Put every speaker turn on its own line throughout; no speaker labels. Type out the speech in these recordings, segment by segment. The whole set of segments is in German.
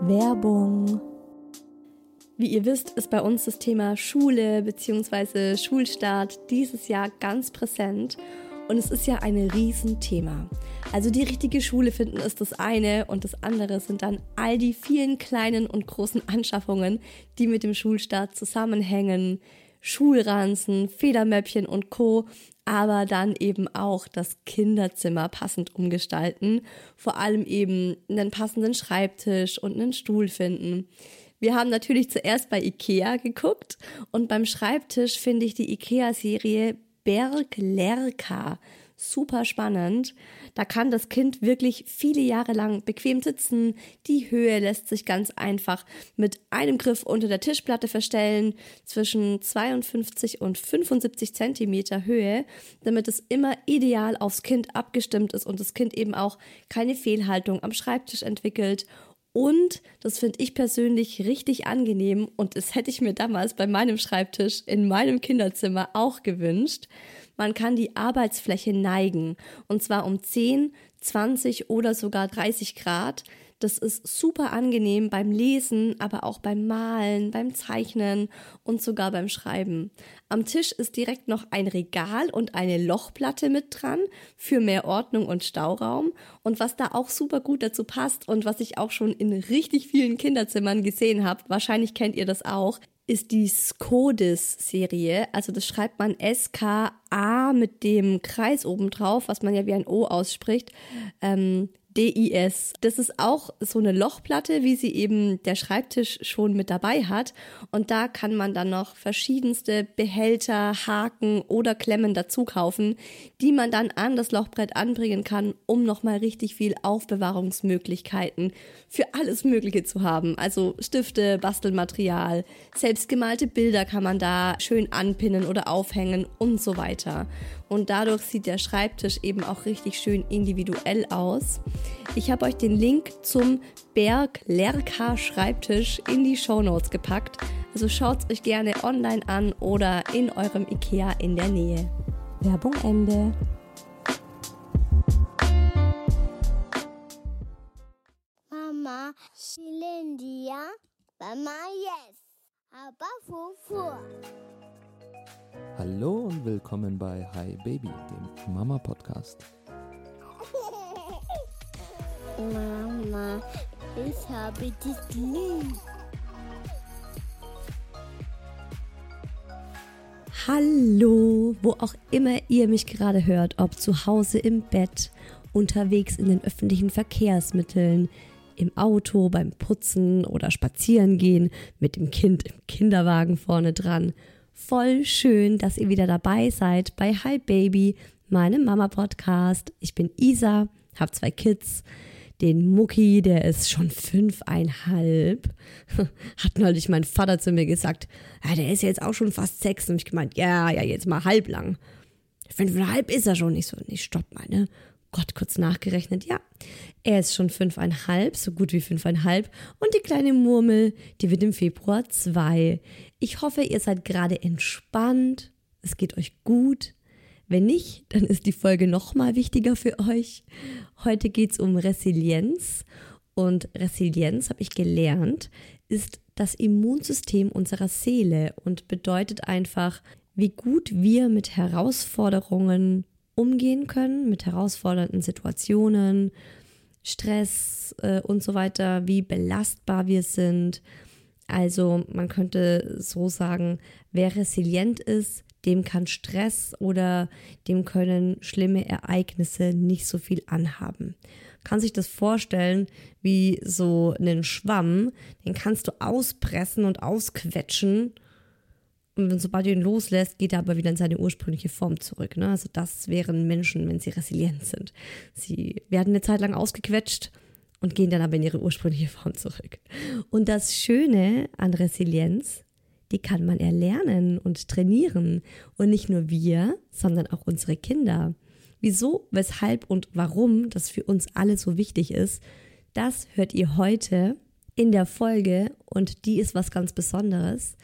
Werbung. Wie ihr wisst, ist bei uns das Thema Schule bzw. Schulstart dieses Jahr ganz präsent und es ist ja ein Riesenthema. Also die richtige Schule finden ist das eine und das andere sind dann all die vielen kleinen und großen Anschaffungen, die mit dem Schulstart zusammenhängen. Schulranzen, Federmäppchen und Co. Aber dann eben auch das Kinderzimmer passend umgestalten, vor allem eben einen passenden Schreibtisch und einen Stuhl finden. Wir haben natürlich zuerst bei Ikea geguckt und beim Schreibtisch finde ich die Ikea-Serie Berg Lerka super spannend. Da kann das Kind wirklich viele Jahre lang bequem sitzen. Die Höhe lässt sich ganz einfach mit einem Griff unter der Tischplatte verstellen, zwischen 52 und 75 Zentimeter Höhe, damit es immer ideal aufs Kind abgestimmt ist und das Kind eben auch keine Fehlhaltung am Schreibtisch entwickelt und das finde ich persönlich richtig angenehm und das hätte ich mir damals bei meinem Schreibtisch in meinem Kinderzimmer auch gewünscht. Man kann die Arbeitsfläche neigen und zwar um 10, 20 oder sogar 30 Grad. Das ist super angenehm beim Lesen, aber auch beim Malen, beim Zeichnen und sogar beim Schreiben. Am Tisch ist direkt noch ein Regal und eine Lochplatte mit dran für mehr Ordnung und Stauraum. Und was da auch super gut dazu passt und was ich auch schon in richtig vielen Kinderzimmern gesehen habe, wahrscheinlich kennt ihr das auch, ist die Skodis-Serie. Also das schreibt man S-K-A mit dem Kreis oben drauf, was man ja wie ein O ausspricht. Ähm, DIS. Das ist auch so eine Lochplatte, wie sie eben der Schreibtisch schon mit dabei hat. Und da kann man dann noch verschiedenste Behälter, Haken oder Klemmen dazu kaufen, die man dann an das Lochbrett anbringen kann, um nochmal richtig viel Aufbewahrungsmöglichkeiten für alles Mögliche zu haben. Also Stifte, Bastelmaterial, selbstgemalte Bilder kann man da schön anpinnen oder aufhängen und so weiter und dadurch sieht der Schreibtisch eben auch richtig schön individuell aus. Ich habe euch den Link zum Berg Lerka Schreibtisch in die Show Notes gepackt. Also schaut es euch gerne online an oder in eurem Ikea in der Nähe. Werbung Ende.
Mama, Shilindia, Mama, yes. Aber Fufu.
Hallo und willkommen bei Hi Baby, dem Mama Podcast.
Mama, ich habe dich lieb.
Hallo, wo auch immer ihr mich gerade hört, ob zu Hause im Bett, unterwegs in den öffentlichen Verkehrsmitteln, im Auto, beim Putzen oder Spazierengehen, mit dem Kind im Kinderwagen vorne dran Voll schön, dass ihr wieder dabei seid bei Hi Baby, meinem Mama-Podcast. Ich bin Isa, habe zwei Kids. Den Mucki, der ist schon fünfeinhalb. Hat neulich mein Vater zu mir gesagt, ja, der ist jetzt auch schon fast sechs. Und ich gemeint, ja, ja, jetzt mal halblang. Fünfeinhalb ist er schon nicht so. Nee, stopp mal, ne? Gott, kurz nachgerechnet, ja. Er ist schon fünfeinhalb, so gut wie fünfeinhalb. Und die kleine Murmel, die wird im Februar zwei. Ich hoffe, ihr seid gerade entspannt. Es geht euch gut. Wenn nicht, dann ist die Folge nochmal wichtiger für euch. Heute geht's um Resilienz. Und Resilienz, habe ich gelernt, ist das Immunsystem unserer Seele und bedeutet einfach, wie gut wir mit Herausforderungen umgehen können mit herausfordernden Situationen, Stress äh, und so weiter, wie belastbar wir sind. Also man könnte so sagen, wer resilient ist, dem kann Stress oder dem können schlimme Ereignisse nicht so viel anhaben. Kann sich das vorstellen wie so einen Schwamm, den kannst du auspressen und ausquetschen und sobald du ihn loslässt, geht er aber wieder in seine ursprüngliche Form zurück. Ne? Also das wären Menschen, wenn sie resilient sind. Sie werden eine Zeit lang ausgequetscht und gehen dann aber in ihre ursprüngliche Form zurück. Und das Schöne an Resilienz, die kann man erlernen und trainieren. Und nicht nur wir, sondern auch unsere Kinder. Wieso, weshalb und warum das für uns alle so wichtig ist, das hört ihr heute in der Folge und die ist was ganz Besonderes.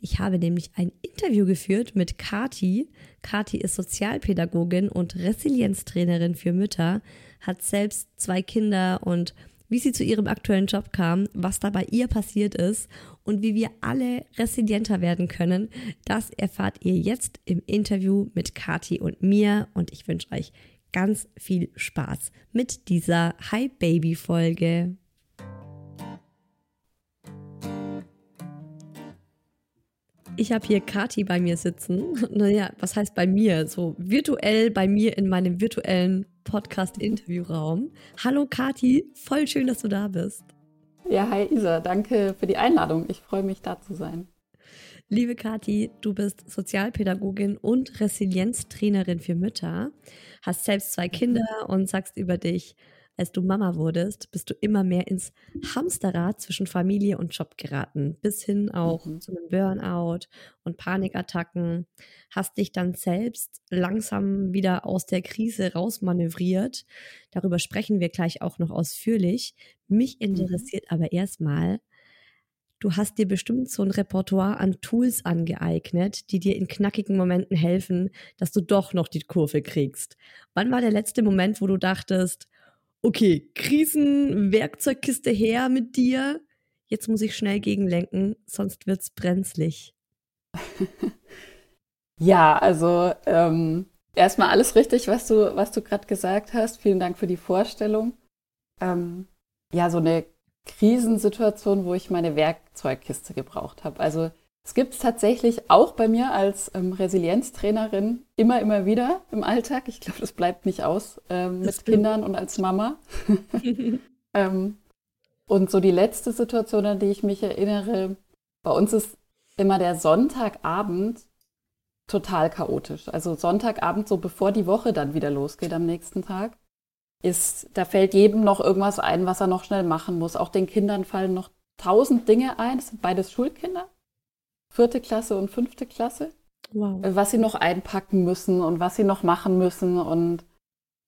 Ich habe nämlich ein Interview geführt mit Kati. Kati ist Sozialpädagogin und Resilienztrainerin für Mütter, hat selbst zwei Kinder und wie sie zu ihrem aktuellen Job kam, was da bei ihr passiert ist und wie wir alle resilienter werden können, das erfahrt ihr jetzt im Interview mit Kati und mir und ich wünsche euch ganz viel Spaß mit dieser Hi Baby Folge. Ich habe hier Kati bei mir sitzen. Naja, was heißt bei mir? So virtuell bei mir in meinem virtuellen Podcast-Interviewraum. Hallo Kati, voll schön, dass du da bist.
Ja, hi Isa, danke für die Einladung. Ich freue mich, da zu sein.
Liebe Kati, du bist Sozialpädagogin und Resilienztrainerin für Mütter, hast selbst zwei Kinder und sagst über dich, als du Mama wurdest, bist du immer mehr ins Hamsterrad zwischen Familie und Job geraten, bis hin auch mhm. zu einem Burnout und Panikattacken. Hast dich dann selbst langsam wieder aus der Krise rausmanövriert. Darüber sprechen wir gleich auch noch ausführlich. Mich mhm. interessiert mhm. aber erstmal, Du hast dir bestimmt so ein Repertoire an Tools angeeignet, die dir in knackigen Momenten helfen, dass du doch noch die Kurve kriegst. Wann war der letzte Moment, wo du dachtest, okay, Krisenwerkzeugkiste her mit dir. Jetzt muss ich schnell gegenlenken, sonst wird's brenzlig.
ja, also ähm, erstmal alles richtig, was du, was du gerade gesagt hast. Vielen Dank für die Vorstellung. Ähm, ja, so eine Krisensituation, wo ich meine Werkzeugkiste gebraucht habe. Also es gibt es tatsächlich auch bei mir als ähm, Resilienztrainerin immer, immer wieder im Alltag. Ich glaube, das bleibt nicht aus ähm, mit Kindern und als Mama. ähm, und so die letzte Situation, an die ich mich erinnere, bei uns ist immer der Sonntagabend total chaotisch. Also Sonntagabend, so bevor die Woche dann wieder losgeht am nächsten Tag, ist, da fällt jedem noch irgendwas ein, was er noch schnell machen muss. Auch den Kindern fallen noch tausend Dinge ein. Das sind beides Schulkinder vierte Klasse und fünfte Klasse. Wow. Äh, was sie noch einpacken müssen und was sie noch machen müssen und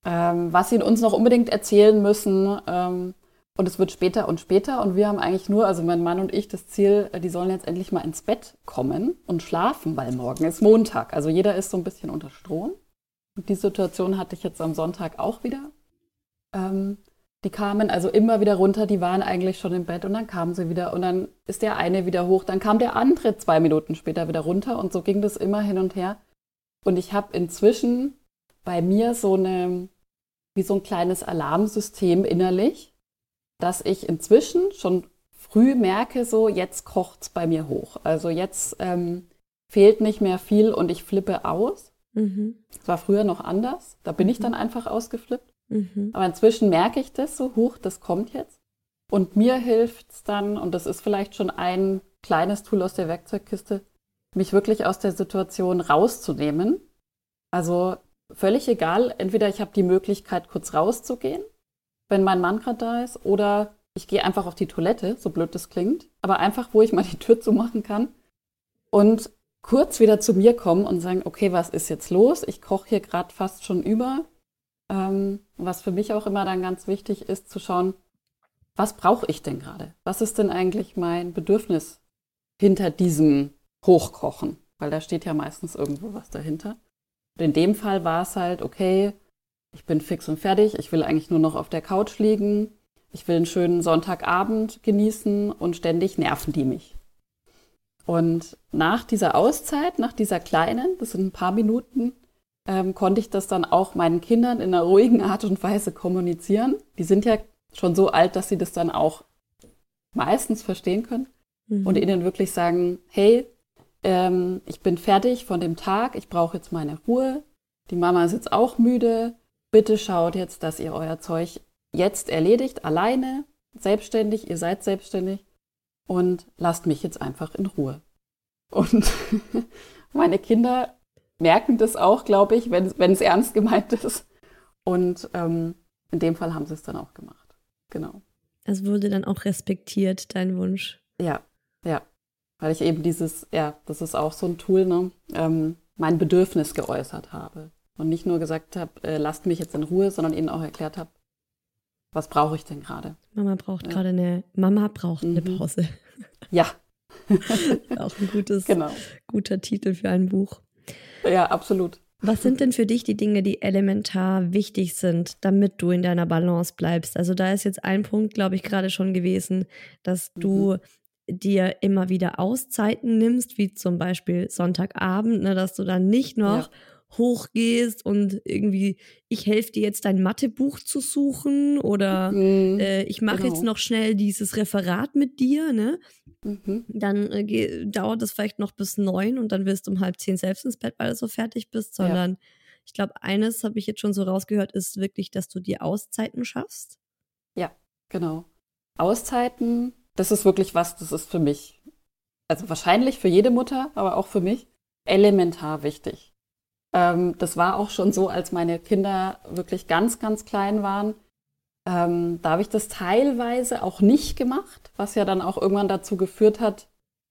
ähm, was sie uns noch unbedingt erzählen müssen. Ähm, und es wird später und später. Und wir haben eigentlich nur, also mein Mann und ich, das Ziel, äh, die sollen jetzt endlich mal ins Bett kommen und schlafen, weil morgen ist Montag. Also jeder ist so ein bisschen unter Strom. Und die Situation hatte ich jetzt am Sonntag auch wieder. Ähm, die kamen also immer wieder runter, die waren eigentlich schon im Bett und dann kamen sie wieder und dann ist der eine wieder hoch, dann kam der andere zwei Minuten später wieder runter und so ging das immer hin und her. Und ich habe inzwischen bei mir so eine, wie so ein kleines Alarmsystem innerlich, dass ich inzwischen schon früh merke, so jetzt kocht's bei mir hoch. Also jetzt ähm, fehlt nicht mehr viel und ich flippe aus. Mhm. Das war früher noch anders. Da bin mhm. ich dann einfach ausgeflippt. Mhm. Aber inzwischen merke ich das so, hoch, das kommt jetzt. Und mir hilft es dann, und das ist vielleicht schon ein kleines Tool aus der Werkzeugkiste, mich wirklich aus der Situation rauszunehmen. Also völlig egal, entweder ich habe die Möglichkeit, kurz rauszugehen, wenn mein Mann gerade da ist, oder ich gehe einfach auf die Toilette, so blöd das klingt, aber einfach, wo ich mal die Tür zumachen kann und kurz wieder zu mir kommen und sagen, okay, was ist jetzt los? Ich koche hier gerade fast schon über. Ähm, was für mich auch immer dann ganz wichtig ist, zu schauen, was brauche ich denn gerade? Was ist denn eigentlich mein Bedürfnis hinter diesem Hochkochen? Weil da steht ja meistens irgendwo was dahinter. Und in dem Fall war es halt, okay, ich bin fix und fertig, ich will eigentlich nur noch auf der Couch liegen, ich will einen schönen Sonntagabend genießen und ständig nerven die mich. Und nach dieser Auszeit, nach dieser kleinen, das sind ein paar Minuten, ähm, konnte ich das dann auch meinen Kindern in einer ruhigen Art und Weise kommunizieren. Die sind ja schon so alt, dass sie das dann auch meistens verstehen können mhm. und ihnen wirklich sagen, hey, ähm, ich bin fertig von dem Tag, ich brauche jetzt meine Ruhe, die Mama ist jetzt auch müde, bitte schaut jetzt, dass ihr euer Zeug jetzt erledigt, alleine, selbstständig, ihr seid selbstständig und lasst mich jetzt einfach in Ruhe. Und meine Kinder merken das auch, glaube ich, wenn, wenn es ernst gemeint ist. Und ähm, in dem Fall haben sie es dann auch gemacht. Genau.
Es wurde dann auch respektiert, dein Wunsch.
Ja, ja. Weil ich eben dieses, ja, das ist auch so ein Tool, ne, ähm, mein Bedürfnis geäußert habe. Und nicht nur gesagt habe, äh, lasst mich jetzt in Ruhe, sondern ihnen auch erklärt habe, was brauche ich denn gerade?
Mama braucht ja. gerade eine, Mama braucht mhm. eine Pause.
Ja.
auch ein gutes, genau. guter Titel für ein Buch.
Ja, absolut.
Was sind denn für dich die Dinge, die elementar wichtig sind, damit du in deiner Balance bleibst? Also da ist jetzt ein Punkt, glaube ich, gerade schon gewesen, dass du mhm. dir immer wieder Auszeiten nimmst, wie zum Beispiel Sonntagabend, ne, dass du dann nicht noch ja hochgehst und irgendwie, ich helfe dir jetzt dein Mathebuch zu suchen oder mhm, äh, ich mache genau. jetzt noch schnell dieses Referat mit dir, ne? Mhm. Dann äh, dauert das vielleicht noch bis neun und dann wirst du um halb zehn selbst ins Bett, weil du so fertig bist, sondern ja. ich glaube, eines habe ich jetzt schon so rausgehört, ist wirklich, dass du dir Auszeiten schaffst.
Ja, genau. Auszeiten, das ist wirklich was, das ist für mich, also wahrscheinlich für jede Mutter, aber auch für mich, elementar wichtig. Ähm, das war auch schon so, als meine Kinder wirklich ganz, ganz klein waren. Ähm, da habe ich das teilweise auch nicht gemacht, was ja dann auch irgendwann dazu geführt hat,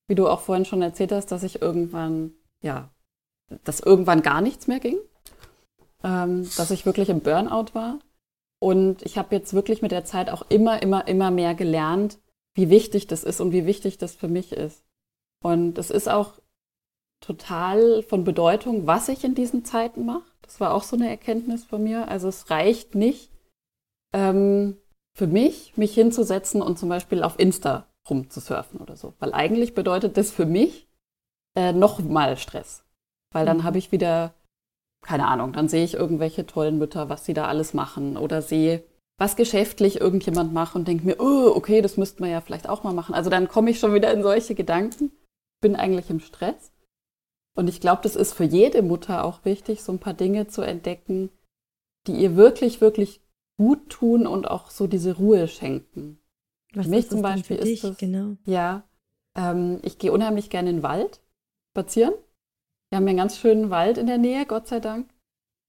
wie du auch vorhin schon erzählt hast, dass ich irgendwann, ja, dass irgendwann gar nichts mehr ging, ähm, dass ich wirklich im Burnout war. Und ich habe jetzt wirklich mit der Zeit auch immer, immer, immer mehr gelernt, wie wichtig das ist und wie wichtig das für mich ist. Und es ist auch total von Bedeutung, was ich in diesen Zeiten mache. Das war auch so eine Erkenntnis von mir. Also es reicht nicht ähm, für mich, mich hinzusetzen und zum Beispiel auf Insta rumzusurfen oder so. Weil eigentlich bedeutet das für mich äh, noch mal Stress. Weil dann mhm. habe ich wieder, keine Ahnung, dann sehe ich irgendwelche tollen Mütter, was sie da alles machen oder sehe, was geschäftlich irgendjemand macht und denke mir, oh, okay, das müsste man ja vielleicht auch mal machen. Also dann komme ich schon wieder in solche Gedanken, bin eigentlich im Stress. Und ich glaube, das ist für jede Mutter auch wichtig, so ein paar Dinge zu entdecken, die ihr wirklich, wirklich gut tun und auch so diese Ruhe schenken.
Was für mich zum Beispiel für dich? ist das, genau.
ja, ähm, ich gehe unheimlich gerne in den Wald spazieren. Wir haben ja einen ganz schönen Wald in der Nähe, Gott sei Dank.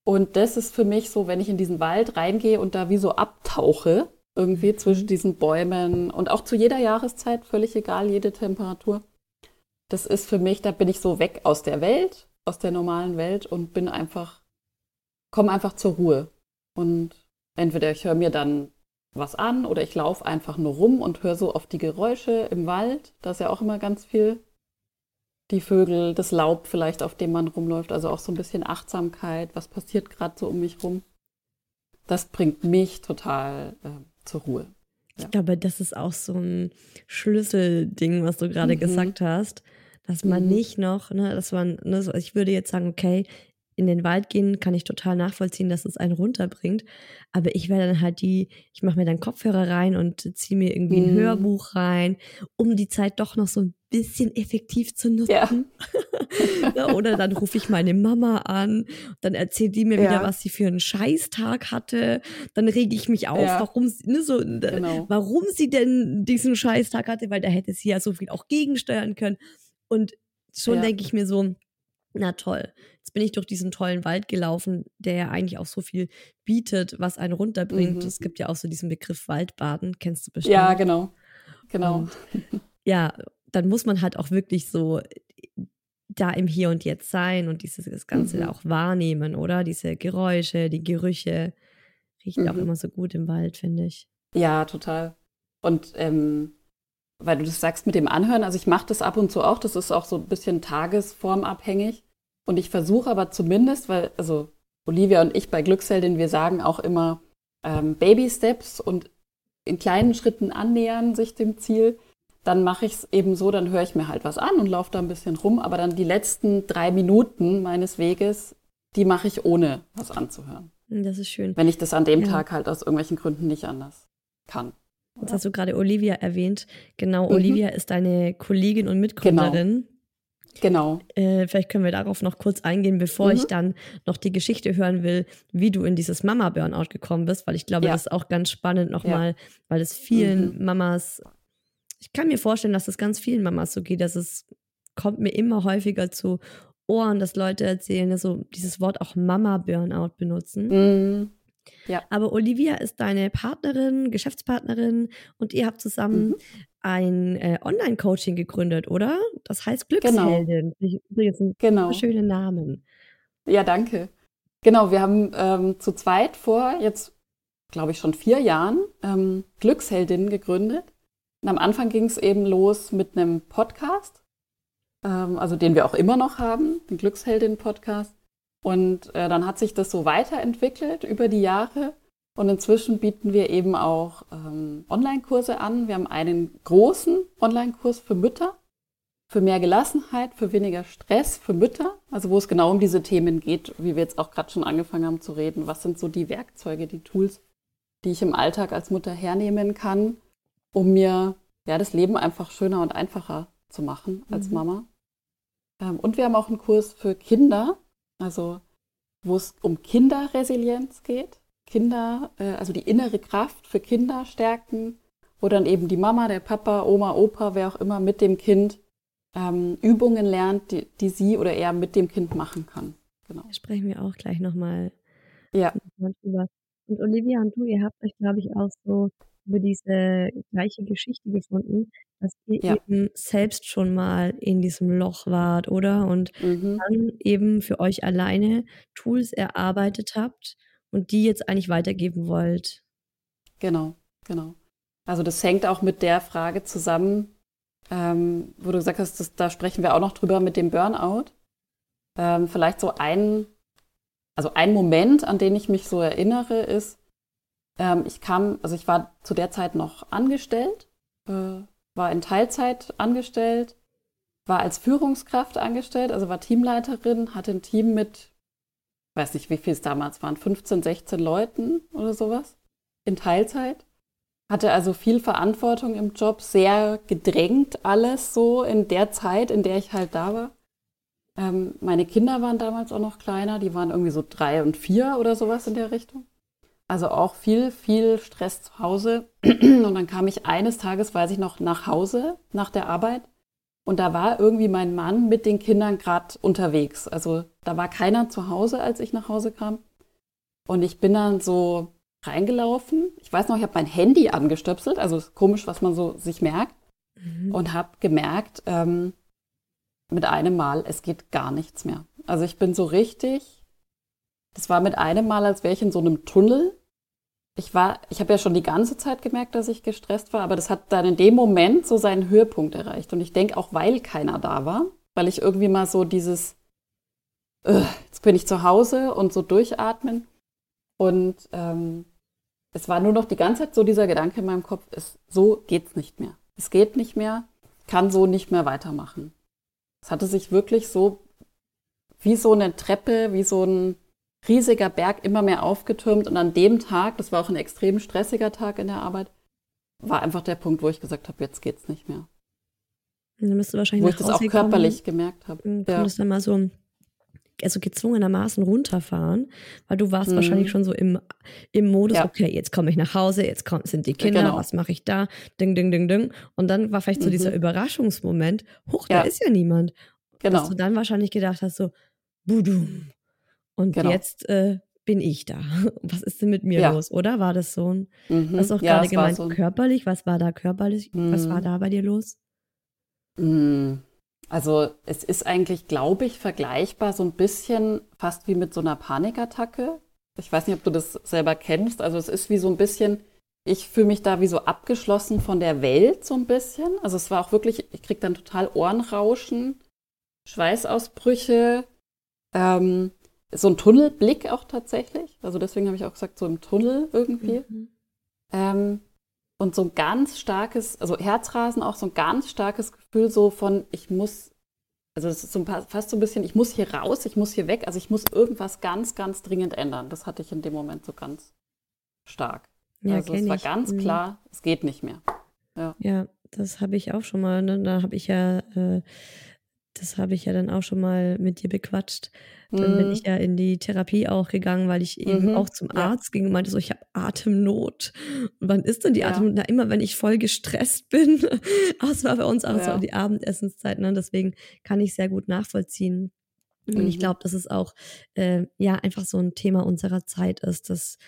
Und das ist für mich so, wenn ich in diesen Wald reingehe und da wie so abtauche, irgendwie mhm. zwischen diesen Bäumen und auch zu jeder Jahreszeit, völlig egal, jede Temperatur, das ist für mich, da bin ich so weg aus der Welt, aus der normalen Welt und bin einfach, komme einfach zur Ruhe. Und entweder ich höre mir dann was an oder ich laufe einfach nur rum und höre so auf die Geräusche im Wald. Da ist ja auch immer ganz viel. Die Vögel, das Laub vielleicht, auf dem man rumläuft, also auch so ein bisschen Achtsamkeit, was passiert gerade so um mich rum. Das bringt mich total äh, zur Ruhe.
Ja. Ich glaube, das ist auch so ein Schlüsselding, was du gerade mhm. gesagt hast dass man mhm. nicht noch, ne, dass man, ne, so, ich würde jetzt sagen, okay, in den Wald gehen kann ich total nachvollziehen, dass es einen runterbringt. Aber ich werde dann halt die, ich mache mir dann Kopfhörer rein und ziehe mir irgendwie ein mhm. Hörbuch rein, um die Zeit doch noch so ein bisschen effektiv zu nutzen. Ja. Ne, oder dann rufe ich meine Mama an, dann erzählt die mir ja. wieder, was sie für einen Scheißtag hatte. Dann rege ich mich auf, ja. warum, ne, so, genau. warum sie denn diesen Scheißtag hatte, weil da hätte sie ja so viel auch gegensteuern können. Und schon ja. denke ich mir so, na toll, jetzt bin ich durch diesen tollen Wald gelaufen, der ja eigentlich auch so viel bietet, was einen runterbringt. Mhm. Es gibt ja auch so diesen Begriff Waldbaden, kennst du bestimmt.
Ja, genau. Genau.
Und, ja, dann muss man halt auch wirklich so da im Hier und Jetzt sein und dieses das Ganze mhm. auch wahrnehmen, oder? Diese Geräusche, die Gerüche riechen mhm. auch immer so gut im Wald, finde ich.
Ja, total. Und ähm, weil du das sagst mit dem Anhören, also ich mache das ab und zu auch, das ist auch so ein bisschen tagesformabhängig. Und ich versuche aber zumindest, weil, also Olivia und ich bei Glücksheldin, wir sagen auch immer ähm, Baby Steps und in kleinen Schritten annähern sich dem Ziel. Dann mache ich es eben so, dann höre ich mir halt was an und laufe da ein bisschen rum, aber dann die letzten drei Minuten meines Weges, die mache ich ohne was anzuhören.
Das ist schön.
Wenn ich das an dem ja. Tag halt aus irgendwelchen Gründen nicht anders kann.
Jetzt hast du gerade Olivia erwähnt. Genau, mhm. Olivia ist deine Kollegin und Mitgründerin.
Genau.
genau. Äh, vielleicht können wir darauf noch kurz eingehen, bevor mhm. ich dann noch die Geschichte hören will, wie du in dieses Mama-Burnout gekommen bist, weil ich glaube, ja. das ist auch ganz spannend nochmal, ja. weil es vielen mhm. Mamas, ich kann mir vorstellen, dass es ganz vielen Mamas so geht, dass es kommt mir immer häufiger zu Ohren, dass Leute erzählen, dass so dieses Wort auch Mama-Burnout benutzen. Ja. Aber Olivia ist deine Partnerin, Geschäftspartnerin und ihr habt zusammen mhm. ein äh, Online-Coaching gegründet, oder? Das heißt Glücksheldin. Genau. Übrigens ein genau. schöner Namen.
Ja, danke. Genau, wir haben ähm, zu zweit vor jetzt, glaube ich, schon vier Jahren ähm, Glücksheldin gegründet. Und am Anfang ging es eben los mit einem Podcast, ähm, also den wir auch immer noch haben, den Glücksheldin-Podcast. Und äh, dann hat sich das so weiterentwickelt über die Jahre. Und inzwischen bieten wir eben auch ähm, Online-Kurse an. Wir haben einen großen Online-Kurs für Mütter, für mehr Gelassenheit, für weniger Stress für Mütter. Also wo es genau um diese Themen geht, wie wir jetzt auch gerade schon angefangen haben zu reden. Was sind so die Werkzeuge, die Tools, die ich im Alltag als Mutter hernehmen kann, um mir ja das Leben einfach schöner und einfacher zu machen als mhm. Mama. Ähm, und wir haben auch einen Kurs für Kinder, also wo es um Kinderresilienz geht. Kinder, äh, also die innere Kraft für Kinder stärken, wo dann eben die Mama, der Papa, Oma, Opa, wer auch immer mit dem Kind ähm, Übungen lernt, die, die sie oder er mit dem Kind machen kann.
Genau. Da sprechen wir auch gleich nochmal
ja.
drüber. Und Olivia und du, ihr habt euch, glaube ich, auch so über diese gleiche Geschichte gefunden, dass ihr ja. eben selbst schon mal in diesem Loch wart, oder? Und mhm. dann eben für euch alleine Tools erarbeitet habt und die jetzt eigentlich weitergeben wollt.
Genau, genau. Also das hängt auch mit der Frage zusammen, ähm, wo du gesagt hast, das, da sprechen wir auch noch drüber mit dem Burnout. Ähm, vielleicht so ein, also ein Moment, an den ich mich so erinnere, ist, ähm, ich kam, also ich war zu der Zeit noch angestellt, äh, war in Teilzeit angestellt, war als Führungskraft angestellt, also war Teamleiterin, hatte ein Team mit, weiß nicht, wie viel es damals waren, 15, 16 Leuten oder sowas in Teilzeit. Hatte also viel Verantwortung im Job, sehr gedrängt alles so in der Zeit, in der ich halt da war. Ähm, meine Kinder waren damals auch noch kleiner, die waren irgendwie so drei und vier oder sowas in der Richtung. Also auch viel, viel Stress zu Hause. Und dann kam ich eines Tages, weiß ich noch, nach Hause nach der Arbeit. Und da war irgendwie mein Mann mit den Kindern gerade unterwegs. Also da war keiner zu Hause, als ich nach Hause kam. Und ich bin dann so reingelaufen. Ich weiß noch, ich habe mein Handy angestöpselt. Also ist komisch, was man so sich merkt. Mhm. Und habe gemerkt, ähm, mit einem Mal, es geht gar nichts mehr. Also ich bin so richtig, das war mit einem Mal, als wäre ich in so einem Tunnel ich war, ich habe ja schon die ganze Zeit gemerkt, dass ich gestresst war, aber das hat dann in dem Moment so seinen Höhepunkt erreicht. Und ich denke auch, weil keiner da war, weil ich irgendwie mal so dieses, jetzt bin ich zu Hause und so durchatmen. Und ähm, es war nur noch die ganze Zeit so dieser Gedanke in meinem Kopf, es, so geht's nicht mehr. Es geht nicht mehr, kann so nicht mehr weitermachen. Es hatte sich wirklich so wie so eine Treppe, wie so ein riesiger Berg immer mehr aufgetürmt. Und an dem Tag, das war auch ein extrem stressiger Tag in der Arbeit, war einfach der Punkt, wo ich gesagt habe, jetzt geht's nicht mehr.
dann bist du wahrscheinlich
wo ich das auch körperlich kommen, gemerkt habe.
Du ja. dann mal so also gezwungenermaßen runterfahren, weil du warst mhm. wahrscheinlich schon so im, im Modus, ja. okay, jetzt komme ich nach Hause, jetzt kommt, sind die Kinder, genau. was mache ich da, ding, ding, ding, ding. Und dann war vielleicht so mhm. dieser Überraschungsmoment, huch, ja. da ist ja niemand. Genau. Dass du dann wahrscheinlich gedacht hast, so, budum, und genau. jetzt äh, bin ich da. Was ist denn mit mir ja. los, oder? War das so ein, mhm. was auch ja, gerade gemeint, so körperlich? Was war da körperlich? Mhm. Was war mhm. da bei dir los?
Mhm. Also es ist eigentlich, glaube ich, vergleichbar so ein bisschen fast wie mit so einer Panikattacke. Ich weiß nicht, ob du das selber kennst. Also es ist wie so ein bisschen, ich fühle mich da wie so abgeschlossen von der Welt so ein bisschen. Also es war auch wirklich, ich kriege dann total Ohrenrauschen, Schweißausbrüche. Ähm, so ein Tunnelblick auch tatsächlich. Also deswegen habe ich auch gesagt, so im Tunnel irgendwie. Mhm. Ähm, und so ein ganz starkes, also Herzrasen auch so ein ganz starkes Gefühl so von, ich muss, also das ist so ein, fast so ein bisschen, ich muss hier raus, ich muss hier weg, also ich muss irgendwas ganz, ganz dringend ändern. Das hatte ich in dem Moment so ganz stark. Ja, also es war ich. ganz mhm. klar, es geht nicht mehr.
Ja, ja das habe ich auch schon mal, ne? da habe ich ja, äh, das habe ich ja dann auch schon mal mit dir bequatscht dann bin mhm. ich ja in die Therapie auch gegangen, weil ich eben mhm. auch zum Arzt ja. ging und meinte so, ich habe Atemnot. Und wann ist denn die ja. Atemnot? Na, immer, wenn ich voll gestresst bin. Aber es war bei uns auch ja. so die Abendessenszeit. Ne? Deswegen kann ich sehr gut nachvollziehen. Und mhm. ich glaube, dass es auch äh, ja einfach so ein Thema unserer Zeit ist, dass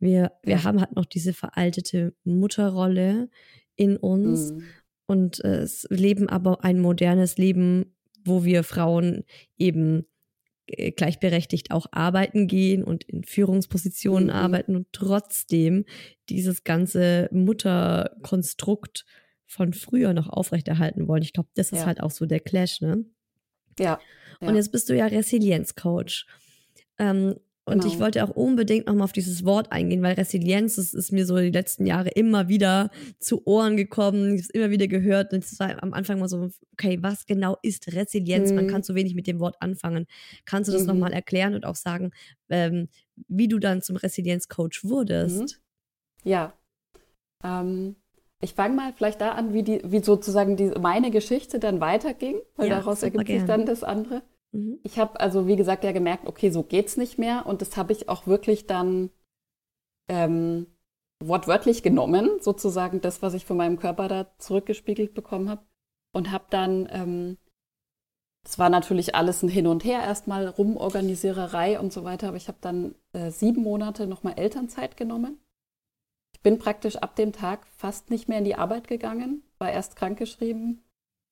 wir, wir haben halt noch diese veraltete Mutterrolle in uns mhm. und äh, leben aber ein modernes Leben, wo wir Frauen eben gleichberechtigt auch arbeiten gehen und in Führungspositionen mhm. arbeiten und trotzdem dieses ganze Mutterkonstrukt von früher noch aufrechterhalten wollen. Ich glaube, das ist ja. halt auch so der Clash, ne?
Ja.
ja. Und jetzt bist du ja Resilienzcoach. Ähm, und
Genau.
ich wollte auch unbedingt nochmal auf dieses Wort eingehen, weil Resilienz, das ist mir so die letzten Jahre immer wieder zu Ohren gekommen. Ich habe es immer wieder gehört. Und es war am Anfang mal so, okay, was genau ist Resilienz? Man
Mhm.
kann so wenig mit dem Wort anfangen. Kannst du das
Mhm.
nochmal erklären und auch sagen, ähm, wie du dann zum Resilienzcoach wurdest?
Mhm. Ja. Ähm, ich fange mal vielleicht da an, wie, die, wie sozusagen die, meine Geschichte dann weiterging, weil
Ja,
daraus ergibt sich
gern.
dann das andere.
Mhm.
Ich habe also, wie gesagt, ja gemerkt, okay, so geht's nicht mehr. Und das habe ich auch wirklich dann ähm, wortwörtlich genommen, sozusagen das, was ich von meinem Körper da zurückgespiegelt bekommen habe. Und habe dann, ähm, es war natürlich alles ein Hin und Her, erstmal Rumorganisiererei und so weiter, aber ich habe dann äh, sieben Monate nochmal Elternzeit genommen. Ich bin praktisch ab dem Tag fast nicht mehr in die Arbeit gegangen, war erst krankgeschrieben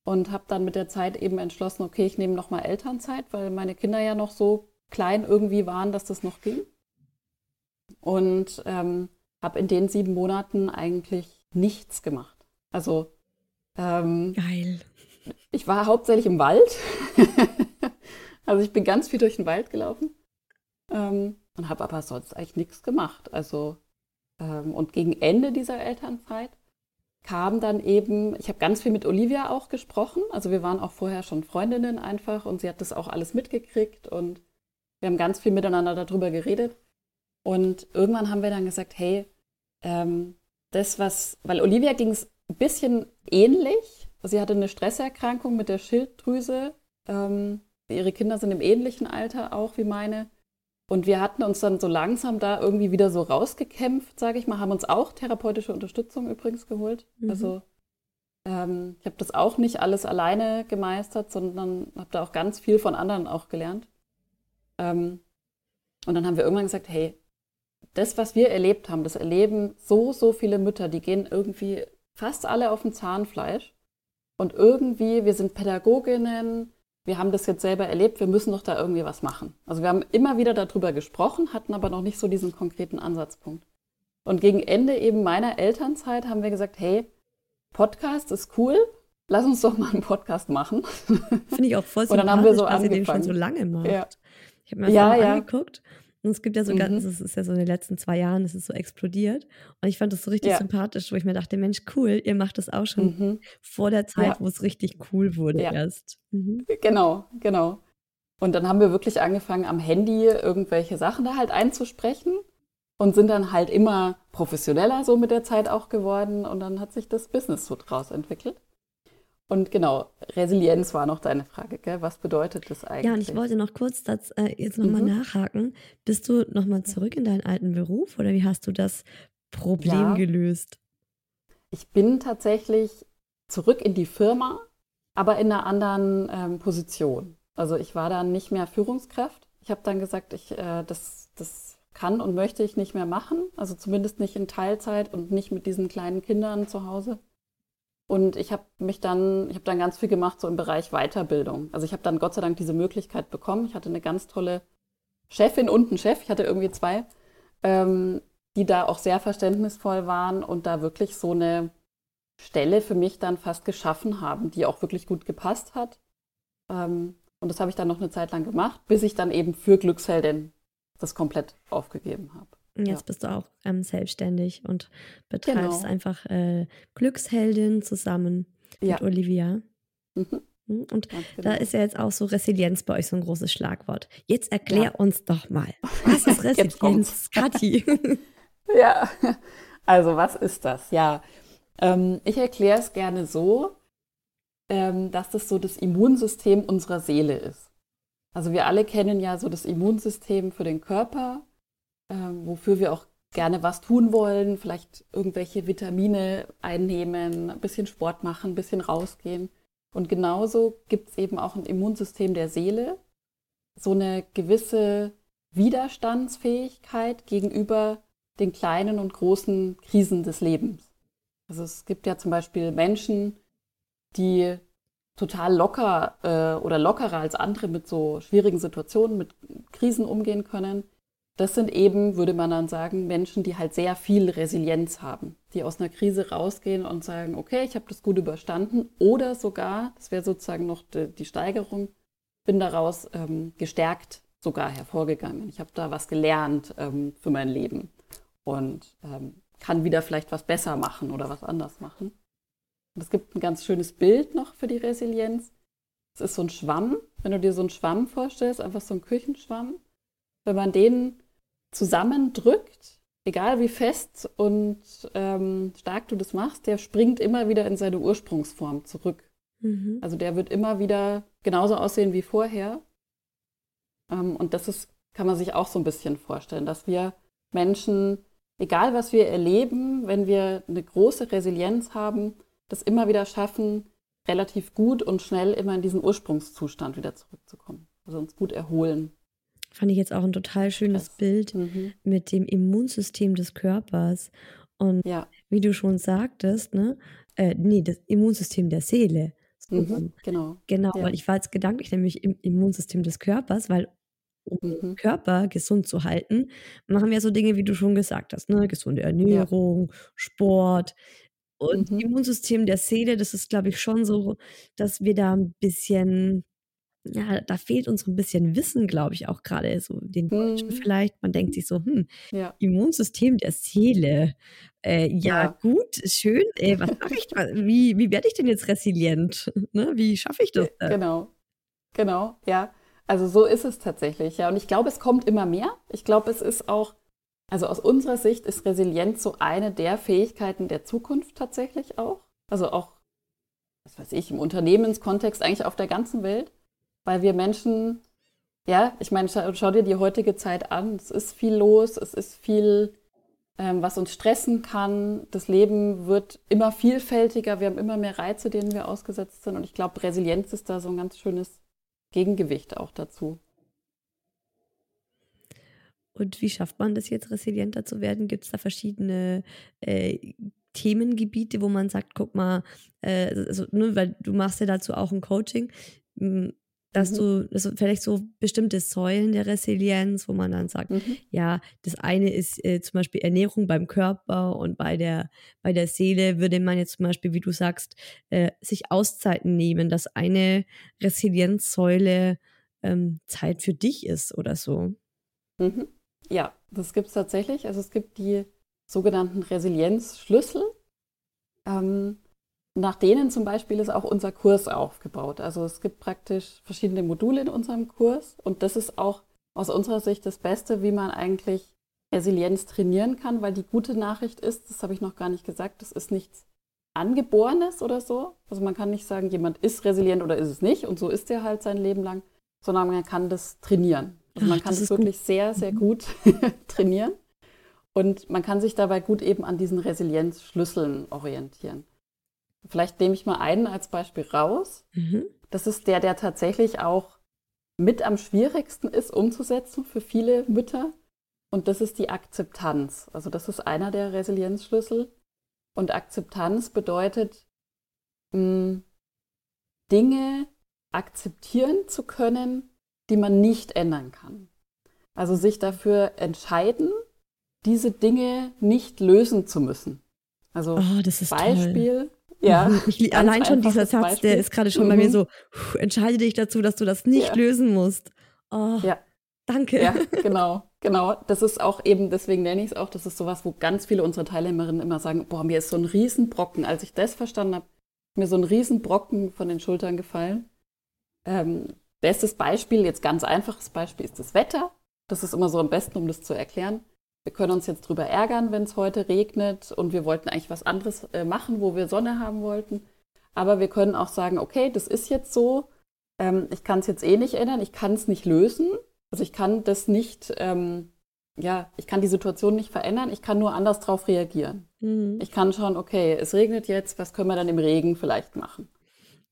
und habe dann mit der Zeit eben entschlossen, okay, ich nehme nochmal Elternzeit, weil meine Kinder ja noch so klein irgendwie waren, dass das noch ging. Und ähm, habe in den sieben Monaten eigentlich nichts gemacht. Also ähm,
Geil.
ich war hauptsächlich im Wald. also ich bin ganz viel durch den Wald gelaufen ähm, und habe aber sonst eigentlich nichts gemacht. Also ähm, und gegen Ende dieser Elternzeit kam dann eben, ich habe ganz viel mit Olivia auch gesprochen. Also wir waren auch vorher schon Freundinnen einfach und sie hat das auch alles mitgekriegt und wir haben ganz viel miteinander darüber geredet. Und irgendwann haben wir dann gesagt, hey, ähm, das was, weil Olivia ging es ein bisschen ähnlich. Sie hatte eine Stresserkrankung mit der Schilddrüse. Ähm, ihre Kinder sind im ähnlichen Alter auch wie meine. Und wir hatten uns dann so langsam da irgendwie wieder so rausgekämpft, sage ich mal, haben uns auch therapeutische Unterstützung übrigens geholt.
Mhm.
Also ähm, ich habe das auch nicht alles alleine gemeistert, sondern habe da auch ganz viel von anderen auch gelernt. Ähm, und dann haben wir irgendwann gesagt, hey, das, was wir erlebt haben, das erleben so, so viele Mütter, die gehen irgendwie fast alle auf dem Zahnfleisch. Und irgendwie, wir sind Pädagoginnen, wir haben das jetzt selber erlebt, wir müssen doch da irgendwie was machen. Also wir haben immer wieder darüber gesprochen, hatten aber noch nicht so diesen konkreten Ansatzpunkt. Und gegen Ende eben meiner Elternzeit haben wir gesagt, hey, Podcast ist cool, lass uns doch mal einen Podcast machen.
Finde ich auch voll
Und dann haben wir so
sympathisch, dass ihr den schon so lange macht.
Ja.
Ich habe mir das
Ja,
auch
ja.
angeguckt und es gibt ja so
Mhm.
ganz, es ist ja so in den letzten zwei Jahren, es ist so explodiert und ich fand das so richtig
Ja.
sympathisch, wo ich mir dachte, Mensch, cool, ihr macht das auch schon
Mhm.
vor der Zeit,
Ja.
wo es richtig cool wurde
Ja.
erst. Mhm.
Genau, genau. Und dann haben wir wirklich angefangen, am Handy irgendwelche Sachen da halt einzusprechen und sind dann halt immer professioneller so mit der Zeit auch geworden und dann hat sich das Business so draus entwickelt. Und genau, Resilienz war noch deine Frage, gell? Was bedeutet das eigentlich?
Ja, und ich wollte noch kurz das, äh, jetzt nochmal
Mhm.
nachhaken. Bist du nochmal zurück in deinen alten Beruf oder wie hast du das Problem
Ja.
gelöst?
Ich bin tatsächlich zurück in die Firma, aber in einer anderen ähm, Position. Also ich war dann nicht mehr Führungskraft. Ich habe dann gesagt, ich, äh, das, das kann und möchte ich nicht mehr machen. Also zumindest nicht in Teilzeit und nicht mit diesen kleinen Kindern zu Hause. Und ich habe mich dann, ich habe dann ganz viel gemacht so im Bereich Weiterbildung. Also ich habe dann Gott sei Dank diese Möglichkeit bekommen. Ich hatte eine ganz tolle Chefin und einen Chef. Ich hatte irgendwie zwei, ähm, die da auch sehr verständnisvoll waren und da wirklich so eine Stelle für mich dann fast geschaffen haben, die auch wirklich gut gepasst hat. Ähm, und das habe ich dann noch eine Zeit lang gemacht, bis ich dann eben für Glücksheldin das komplett aufgegeben habe.
Jetzt
Ja.
bist du auch ähm, selbstständig und betreibst
Genau.
einfach äh, Glücksheldin zusammen
Ja.
mit Olivia.
Mhm,
Mhm. Und
ganz
da
genau.
ist ja jetzt auch so Resilienz bei euch so ein großes Schlagwort. Jetzt erklär
Ja.
uns doch mal, was ist Resilienz. Kathi?
Ja, also was ist das? Ja, ähm, ich erkläre es gerne so, ähm, dass das so das Immunsystem unserer Seele ist. Also wir alle kennen ja so das Immunsystem für den Körper, ähm, wofür wir auch gerne was tun wollen, vielleicht irgendwelche Vitamine einnehmen, ein bisschen Sport machen, ein bisschen rausgehen. Und genauso gibt es eben auch ein Immunsystem der Seele, so eine gewisse Widerstandsfähigkeit gegenüber den kleinen und großen Krisen des Lebens. Also es gibt ja zum Beispiel Menschen, die total locker äh, oder lockerer als andere mit so schwierigen Situationen, mit Krisen umgehen können. Das sind eben, würde man dann sagen, Menschen, die halt sehr viel Resilienz haben, die aus einer Krise rausgehen und sagen, okay, ich habe das gut überstanden oder sogar, das wäre sozusagen noch die, die Steigerung, bin daraus ähm, gestärkt sogar hervorgegangen. Ich habe da was gelernt ähm, für mein Leben und ähm, kann wieder vielleicht was besser machen oder was anders machen. Und es gibt ein ganz schönes Bild noch für die Resilienz. Es ist so ein Schwamm. Wenn du dir so einen Schwamm vorstellst, einfach so ein Küchenschwamm, wenn man den zusammendrückt, egal wie fest und ähm, stark du das machst, der springt immer wieder in seine Ursprungsform zurück. Mhm. Also der wird immer wieder genauso aussehen wie vorher. Ähm, und das ist, kann man sich auch so ein bisschen vorstellen, dass wir Menschen, egal was wir erleben, wenn wir eine große Resilienz haben, das immer wieder schaffen, relativ gut und schnell immer in diesen Ursprungszustand wieder zurückzukommen. Also uns gut erholen.
Fand ich jetzt auch ein total schönes Krass. Bild mhm. mit dem Immunsystem des Körpers. Und ja. wie du schon sagtest, ne, äh, nee, das Immunsystem der Seele.
So, mhm, genau.
Genau, ja. weil ich war jetzt gedanklich nämlich im Immunsystem des Körpers, weil um mhm. den Körper gesund zu halten, machen wir so Dinge, wie du schon gesagt hast, ne? Gesunde Ernährung, ja. Sport. Und mhm. Immunsystem der Seele, das ist, glaube ich, schon so, dass wir da ein bisschen ja, da fehlt uns ein bisschen Wissen, glaube ich, auch gerade so den Deutschen mhm. vielleicht. Man denkt sich so, hm, ja. Immunsystem der Seele. Äh, ja, ja, gut, schön. Äh, was mache ich? Wie, wie werde ich denn jetzt resilient? Ne? Wie schaffe ich das?
Denn? Genau, genau, ja. Also so ist es tatsächlich, ja. Und ich glaube, es kommt immer mehr. Ich glaube, es ist auch, also aus unserer Sicht ist Resilienz so eine der Fähigkeiten der Zukunft tatsächlich auch. Also auch, was weiß ich, im Unternehmenskontext eigentlich auf der ganzen Welt weil wir Menschen, ja, ich meine, schau, schau, dir die heutige Zeit an. Es ist viel los, es ist viel, ähm, was uns stressen kann. Das Leben wird immer vielfältiger, wir haben immer mehr Reize, denen wir ausgesetzt sind. Und ich glaube, Resilienz ist da so ein ganz schönes Gegengewicht auch dazu.
Und wie schafft man das jetzt, resilienter zu werden? Gibt es da verschiedene äh, Themengebiete, wo man sagt, guck mal, äh, also, ne, weil du machst ja dazu auch ein Coaching dass mhm. du dass vielleicht so bestimmte Säulen der Resilienz, wo man dann sagt, mhm. ja, das eine ist äh, zum Beispiel Ernährung beim Körper und bei der, bei der Seele würde man jetzt zum Beispiel, wie du sagst, äh, sich Auszeiten nehmen, dass eine Resilienzsäule ähm, Zeit für dich ist oder so.
Mhm. Ja, das gibt es tatsächlich. Also es gibt die sogenannten Resilienzschlüssel. Ähm, nach denen zum Beispiel ist auch unser Kurs aufgebaut. Also es gibt praktisch verschiedene Module in unserem Kurs und das ist auch aus unserer Sicht das Beste, wie man eigentlich Resilienz trainieren kann, weil die gute Nachricht ist, das habe ich noch gar nicht gesagt, das ist nichts Angeborenes oder so. Also man kann nicht sagen, jemand ist resilient oder ist es nicht und so ist er halt sein Leben lang, sondern man kann das trainieren. Also man Ach, kann das, das wirklich gut. sehr, sehr gut trainieren und man kann sich dabei gut eben an diesen Resilienzschlüsseln orientieren. Vielleicht nehme ich mal einen als Beispiel raus. Mhm. Das ist der, der tatsächlich auch mit am schwierigsten ist umzusetzen für viele Mütter. Und das ist die Akzeptanz. Also das ist einer der Resilienzschlüssel. Und Akzeptanz bedeutet, mh, hm, Dinge akzeptieren zu können, die man nicht ändern kann. Also sich dafür entscheiden, diese Dinge nicht lösen zu müssen. Also
oh,
Beispiel,
toll. Ja. Mhm. Ich, allein schon dieser Satz, Beispiel. der ist gerade schon mhm. bei mir mhm. so, entscheide dich dazu, dass du das nicht ja. lösen musst. Oh, ja. Danke.
Ja, genau, genau. Das ist auch eben, deswegen nenne ich es auch, das ist sowas, wo ganz viele unserer Teilnehmerinnen immer sagen, boah, mir ist so ein Riesenbrocken. Als ich das verstanden habe, mir so ein Riesenbrocken von den Schultern gefallen. Ähm, bestes Beispiel, jetzt ganz einfaches Beispiel, ist das Wetter. Das ist immer so am besten, um das zu erklären wir können uns jetzt drüber ärgern, wenn es heute regnet und wir wollten eigentlich was anderes äh, machen, wo wir Sonne haben wollten. Aber wir können auch sagen, okay, das ist jetzt so, ähm, ich kann es jetzt eh nicht ändern, ich kann es nicht lösen. Also ich kann das nicht, ähm, ja, ich kann die Situation nicht verändern, ich kann nur anders darauf reagieren. Mhm. Ich kann schauen, okay, es regnet jetzt, was können wir dann im Regen vielleicht machen?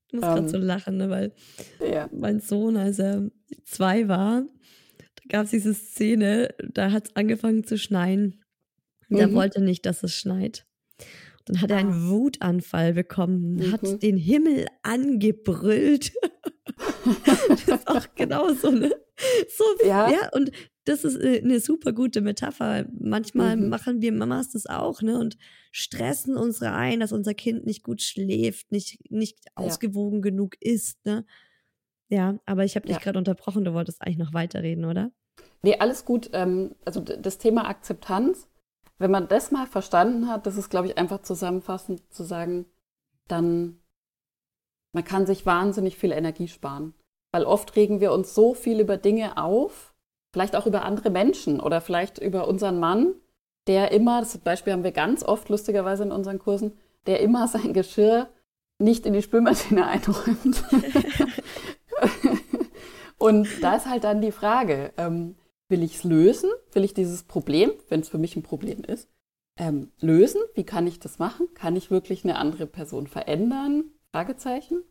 Ich muss ähm, gerade so lachen, ne, weil ja. mein Sohn, als er zwei war, gab es diese Szene, da hat es angefangen zu schneien. Und mhm. er wollte nicht, dass es schneit. Dann hat er einen ah. Wutanfall bekommen, mhm. hat den Himmel angebrüllt. das ist auch genau so, ne? So, ja. ja, und das ist äh, eine super gute Metapher. Manchmal mhm. machen wir Mamas das auch, ne? Und stressen uns rein, dass unser Kind nicht gut schläft, nicht, nicht ausgewogen genug ist, ne? Ja, aber ich habe dich
Ja.
gerade unterbrochen. Du wolltest eigentlich noch weiterreden, oder?
Nee, alles gut. Ähm, also das Thema Akzeptanz, wenn man das mal verstanden hat, das ist, glaube ich, einfach zusammenfassend zu sagen, dann man kann sich wahnsinnig viel Energie sparen. Weil oft regen wir uns so viel über Dinge auf, vielleicht auch über andere Menschen oder vielleicht über unseren Mann, der immer, das Beispiel haben wir ganz oft lustigerweise in unseren Kursen, der immer sein Geschirr nicht in die Spülmaschine einräumt. Und da ist halt dann die Frage, ähm, will ich es lösen? Will ich dieses Problem, wenn es für mich ein Problem ist, ähm, lösen? Wie kann ich das machen? Kann ich wirklich eine andere Person verändern? Fragezeichen.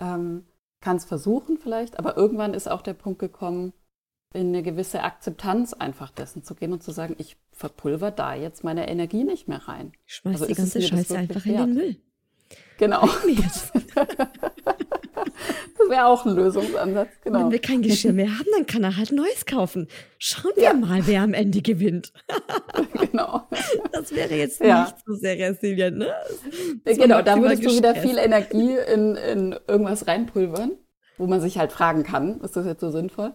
Ähm, kann es versuchen vielleicht, aber irgendwann ist auch der Punkt gekommen, in eine gewisse Akzeptanz einfach dessen zu gehen und zu sagen, ich verpulver da jetzt meine Energie nicht mehr rein.
Ich schmeiß
Also
die ganze Scheiße einfach in den
wert?
Müll.
Genau. Das wäre auch ein Lösungsansatz, genau.
Wenn wir kein Geschirr mehr haben, dann kann er halt neues kaufen. Schauen wir
Ja.
mal, wer am Ende gewinnt.
genau.
Das wäre jetzt
Ja.
nicht so sehr resilient, ne? Das
Genau, da würdest du wieder
gestresst.
viel Energie in, in irgendwas reinpulvern, wo man sich halt fragen kann, ist das jetzt so sinnvoll?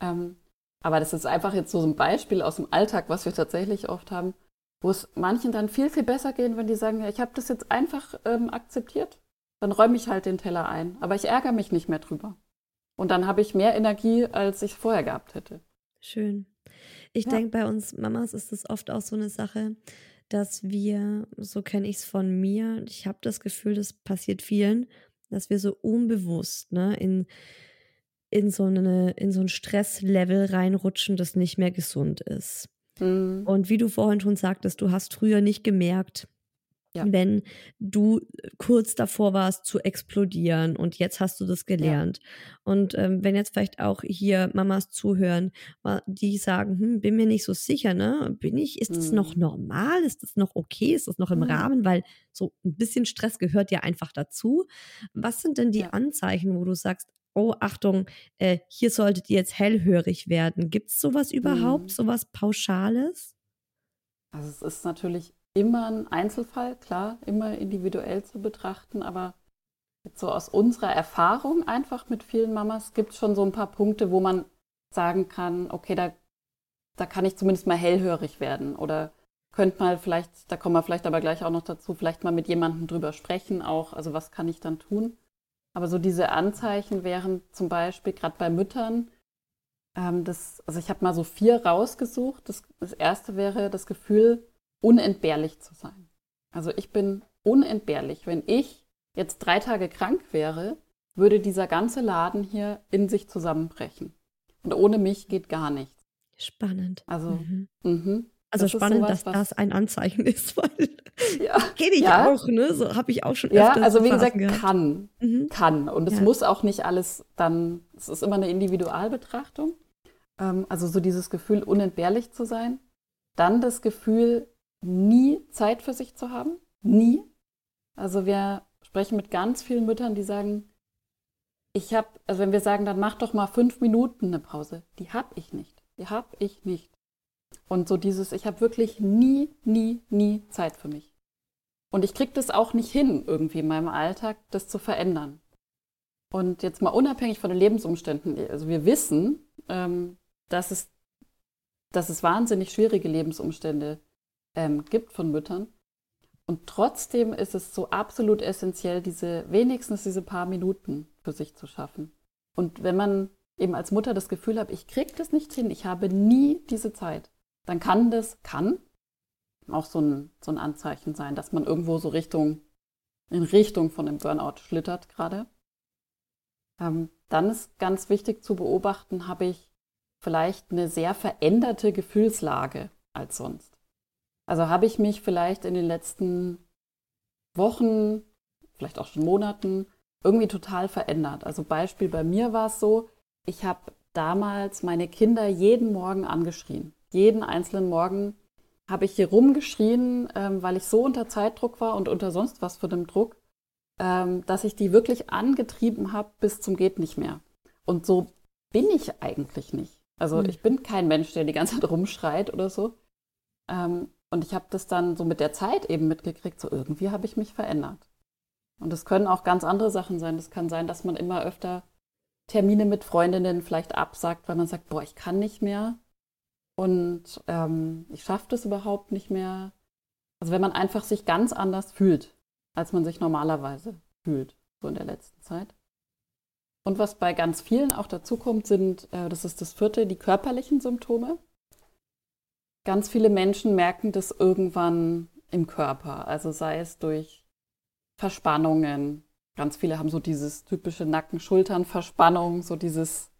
Ähm, aber das ist einfach jetzt so ein Beispiel aus dem Alltag, was wir tatsächlich oft haben, wo es manchen dann viel, viel besser gehen, wenn die sagen, ja, ich habe das jetzt einfach ähm, akzeptiert. Dann räume ich halt den Teller ein. Aber ich ärgere mich nicht mehr drüber. Und dann habe ich mehr Energie, als ich vorher gehabt hätte.
Schön. Ich
Ja.
denke, bei uns Mamas ist es oft auch so eine Sache, dass wir, so kenne ich es von mir, ich habe das Gefühl, das passiert vielen, dass wir so unbewusst ne, in, in, so eine, in so ein Stresslevel reinrutschen, das nicht mehr gesund ist.
Mhm.
Und wie du vorhin schon sagtest, du hast früher nicht gemerkt,
Ja.
wenn du kurz davor warst zu explodieren und jetzt hast du das gelernt. Und ähm, wenn jetzt vielleicht auch hier Mamas zuhören, die sagen, hm, bin mir nicht so sicher, ne? Bin ich, ist das
Mhm.
noch normal? Ist das noch okay? Ist das noch im
Mhm.
Rahmen? Weil so ein bisschen Stress gehört ja einfach dazu. Was sind denn die
Ja.
Anzeichen, wo du sagst, oh, Achtung, äh, hier solltet ihr jetzt hellhörig werden? Gibt es sowas überhaupt?
Mhm.
Sowas Pauschales?
Also es ist natürlich immer ein Einzelfall, klar, immer individuell zu betrachten, aber jetzt so aus unserer Erfahrung einfach mit vielen Mamas gibt es schon so ein paar Punkte, wo man sagen kann, okay, da, da kann ich zumindest mal hellhörig werden oder könnte mal vielleicht, da kommen wir vielleicht aber gleich auch noch dazu, vielleicht mal mit jemandem drüber sprechen auch, also was kann ich dann tun. Aber so diese Anzeichen wären zum Beispiel gerade bei Müttern, ähm, das, also ich habe mal so vier rausgesucht. Das, das erste wäre das Gefühl, unentbehrlich zu sein. Also ich bin unentbehrlich. Wenn ich jetzt drei Tage krank wäre, würde dieser ganze Laden hier in sich zusammenbrechen. Und ohne mich geht gar nichts.
Spannend.
Also,
Mhm. Also
das
spannend,
sowas,
dass das ein Anzeichen ist, weil
Ja,
kenne ich
Ja.
auch, ne? So habe ich auch schon
ja also wie gesagt,
gehabt.
kann.
Mhm.
kann. Und es
Ja.
muss auch nicht alles dann, es ist immer eine Individualbetrachtung. Ähm, also so dieses Gefühl, unentbehrlich zu sein. Dann das Gefühl, nie Zeit für sich zu haben. Nie. Also wir sprechen mit ganz vielen Müttern, die sagen, ich habe, also wenn wir sagen, dann mach doch mal fünf Minuten eine Pause, die habe ich nicht. Die habe ich nicht. Und so dieses, ich habe wirklich nie, nie, nie Zeit für mich. Und ich kriege das auch nicht hin, irgendwie in meinem Alltag, das zu verändern. Und jetzt mal unabhängig von den Lebensumständen, also wir wissen, ähm, dass, es, dass es wahnsinnig schwierige Lebensumstände ähm, gibt von Müttern. Und trotzdem ist es so absolut essentiell, diese wenigstens diese paar Minuten für sich zu schaffen. Und wenn man eben als Mutter das Gefühl hat, ich kriege das nicht hin, ich habe nie diese Zeit, dann kann das, kann auch so ein, so ein Anzeichen sein, dass man irgendwo so Richtung, in Richtung von dem Burnout schlittert gerade. Ähm, dann ist ganz wichtig zu beobachten, habe ich vielleicht eine sehr veränderte Gefühlslage als sonst. Also habe ich mich vielleicht in den letzten Wochen, vielleicht auch schon Monaten, irgendwie total verändert. Also Beispiel bei mir war es so, ich habe damals meine Kinder jeden Morgen angeschrien. Jeden einzelnen Morgen habe ich hier rumgeschrien, ähm, weil ich so unter Zeitdruck war und unter sonst was für dem Druck, ähm, dass ich die wirklich angetrieben habe bis zum geht nicht mehr. Und so bin ich eigentlich nicht. Also
Hm.
ich bin kein Mensch, der die ganze Zeit rumschreit oder so. Ähm, und ich habe das dann so mit der Zeit eben mitgekriegt, so irgendwie habe ich mich verändert. Und das können auch ganz andere Sachen sein. Das kann sein, dass man immer öfter Termine mit Freundinnen vielleicht absagt, weil man sagt, boah, ich kann nicht mehr und ähm, ich schaffe das überhaupt nicht mehr. Also wenn man einfach sich ganz anders fühlt, als man sich normalerweise fühlt, so in der letzten Zeit. Und was bei ganz vielen auch dazu kommt, sind, äh, das ist das vierte, die körperlichen Symptome. Ganz viele Menschen merken das irgendwann im Körper, also sei es durch Verspannungen. Ganz viele haben so dieses typische Nacken-Schultern-Verspannung, so dieses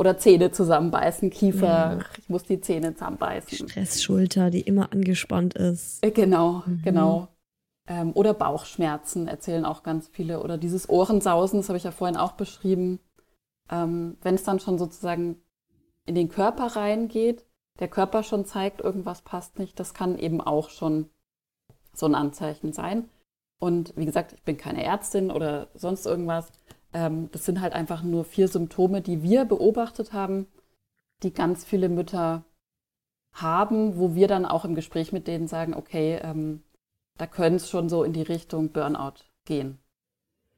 oder Zähne zusammenbeißen, Kiefer, ja. ich muss die Zähne zusammenbeißen.
Stressschulter, die immer angespannt ist.
Äh, genau, mhm. genau. Ähm, oder Bauchschmerzen erzählen auch ganz viele. Oder dieses Ohrensausen, das habe ich ja vorhin auch beschrieben. Ähm, wenn es dann schon sozusagen in den Körper reingeht, der Körper schon zeigt, irgendwas passt nicht, das kann eben auch schon so ein Anzeichen sein. Und wie gesagt, ich bin keine Ärztin oder sonst irgendwas. Ähm, das sind halt einfach nur vier Symptome, die wir beobachtet haben, die ganz viele Mütter haben, wo wir dann auch im Gespräch mit denen sagen, okay, ähm, da können es schon so in die Richtung Burnout gehen.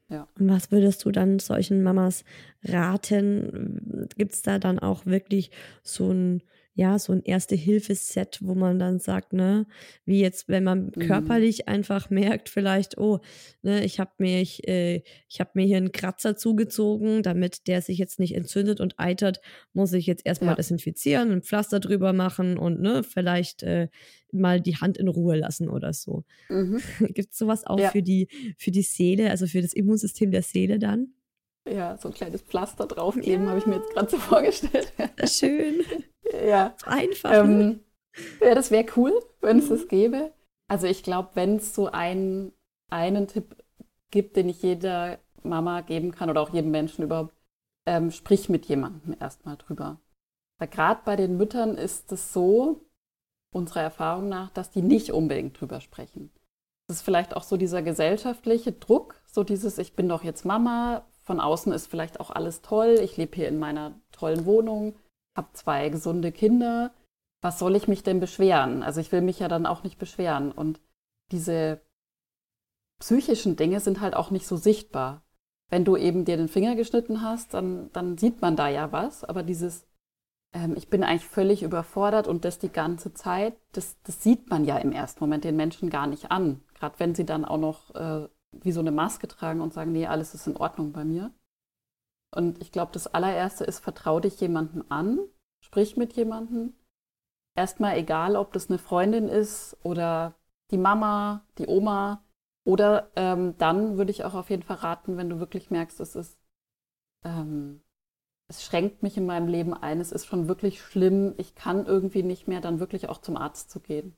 Ja. Und was würdest du dann solchen Mamas raten? Gibt es da dann auch wirklich so ein ja, so ein Erste-Hilfe-Set, wo man dann sagt, ne, wie jetzt, wenn man mhm. körperlich einfach merkt, vielleicht, oh, ne, ich habe mich, äh, ich habe mir hier einen Kratzer zugezogen, damit der sich jetzt nicht entzündet und eitert, muss ich jetzt erstmal ja. desinfizieren, ein Pflaster drüber machen und ne, vielleicht äh, mal die Hand in Ruhe lassen oder so. Mhm. Gibt es sowas auch ja. für die, für die Seele, also für das Immunsystem der Seele dann?
Ja, so ein kleines Pflaster draufgeben, ja. habe ich mir jetzt gerade so vorgestellt.
Schön.
Ja.
Einfach.
Ähm, ne? ja, das wäre cool, wenn es das gäbe. Also ich glaube, wenn es so einen, einen Tipp gibt, den ich jeder Mama geben kann oder auch jedem Menschen überhaupt, ähm, sprich mit jemandem erstmal drüber. Weil gerade bei den Müttern ist es so, unserer Erfahrung nach, dass die nicht unbedingt drüber sprechen. Das ist vielleicht auch so dieser gesellschaftliche Druck, so dieses, ich bin doch jetzt Mama, von außen ist vielleicht auch alles toll, ich lebe hier in meiner tollen Wohnung, habe zwei gesunde Kinder, was soll ich mich denn beschweren? Also ich will mich ja dann auch nicht beschweren. Und diese psychischen Dinge sind halt auch nicht so sichtbar. Wenn du eben dir den Finger geschnitten hast, dann, dann sieht man da ja was, aber dieses, ähm, ich bin eigentlich völlig überfordert und das die ganze Zeit, das, das sieht man ja im ersten Moment den Menschen gar nicht an. Gerade wenn sie dann auch noch äh, wie so eine Maske tragen und sagen, nee, alles ist in Ordnung bei mir. Und ich glaube, das allererste ist, vertrau dich jemandem an, sprich mit jemandem. Erstmal egal, ob das eine Freundin ist oder die Mama, die Oma. Oder ähm, dann würde ich auch auf jeden Fall raten, wenn du wirklich merkst, es ist, ähm, es schränkt mich in meinem Leben ein, es ist schon wirklich schlimm, ich kann irgendwie nicht mehr, dann wirklich auch zum Arzt zu gehen.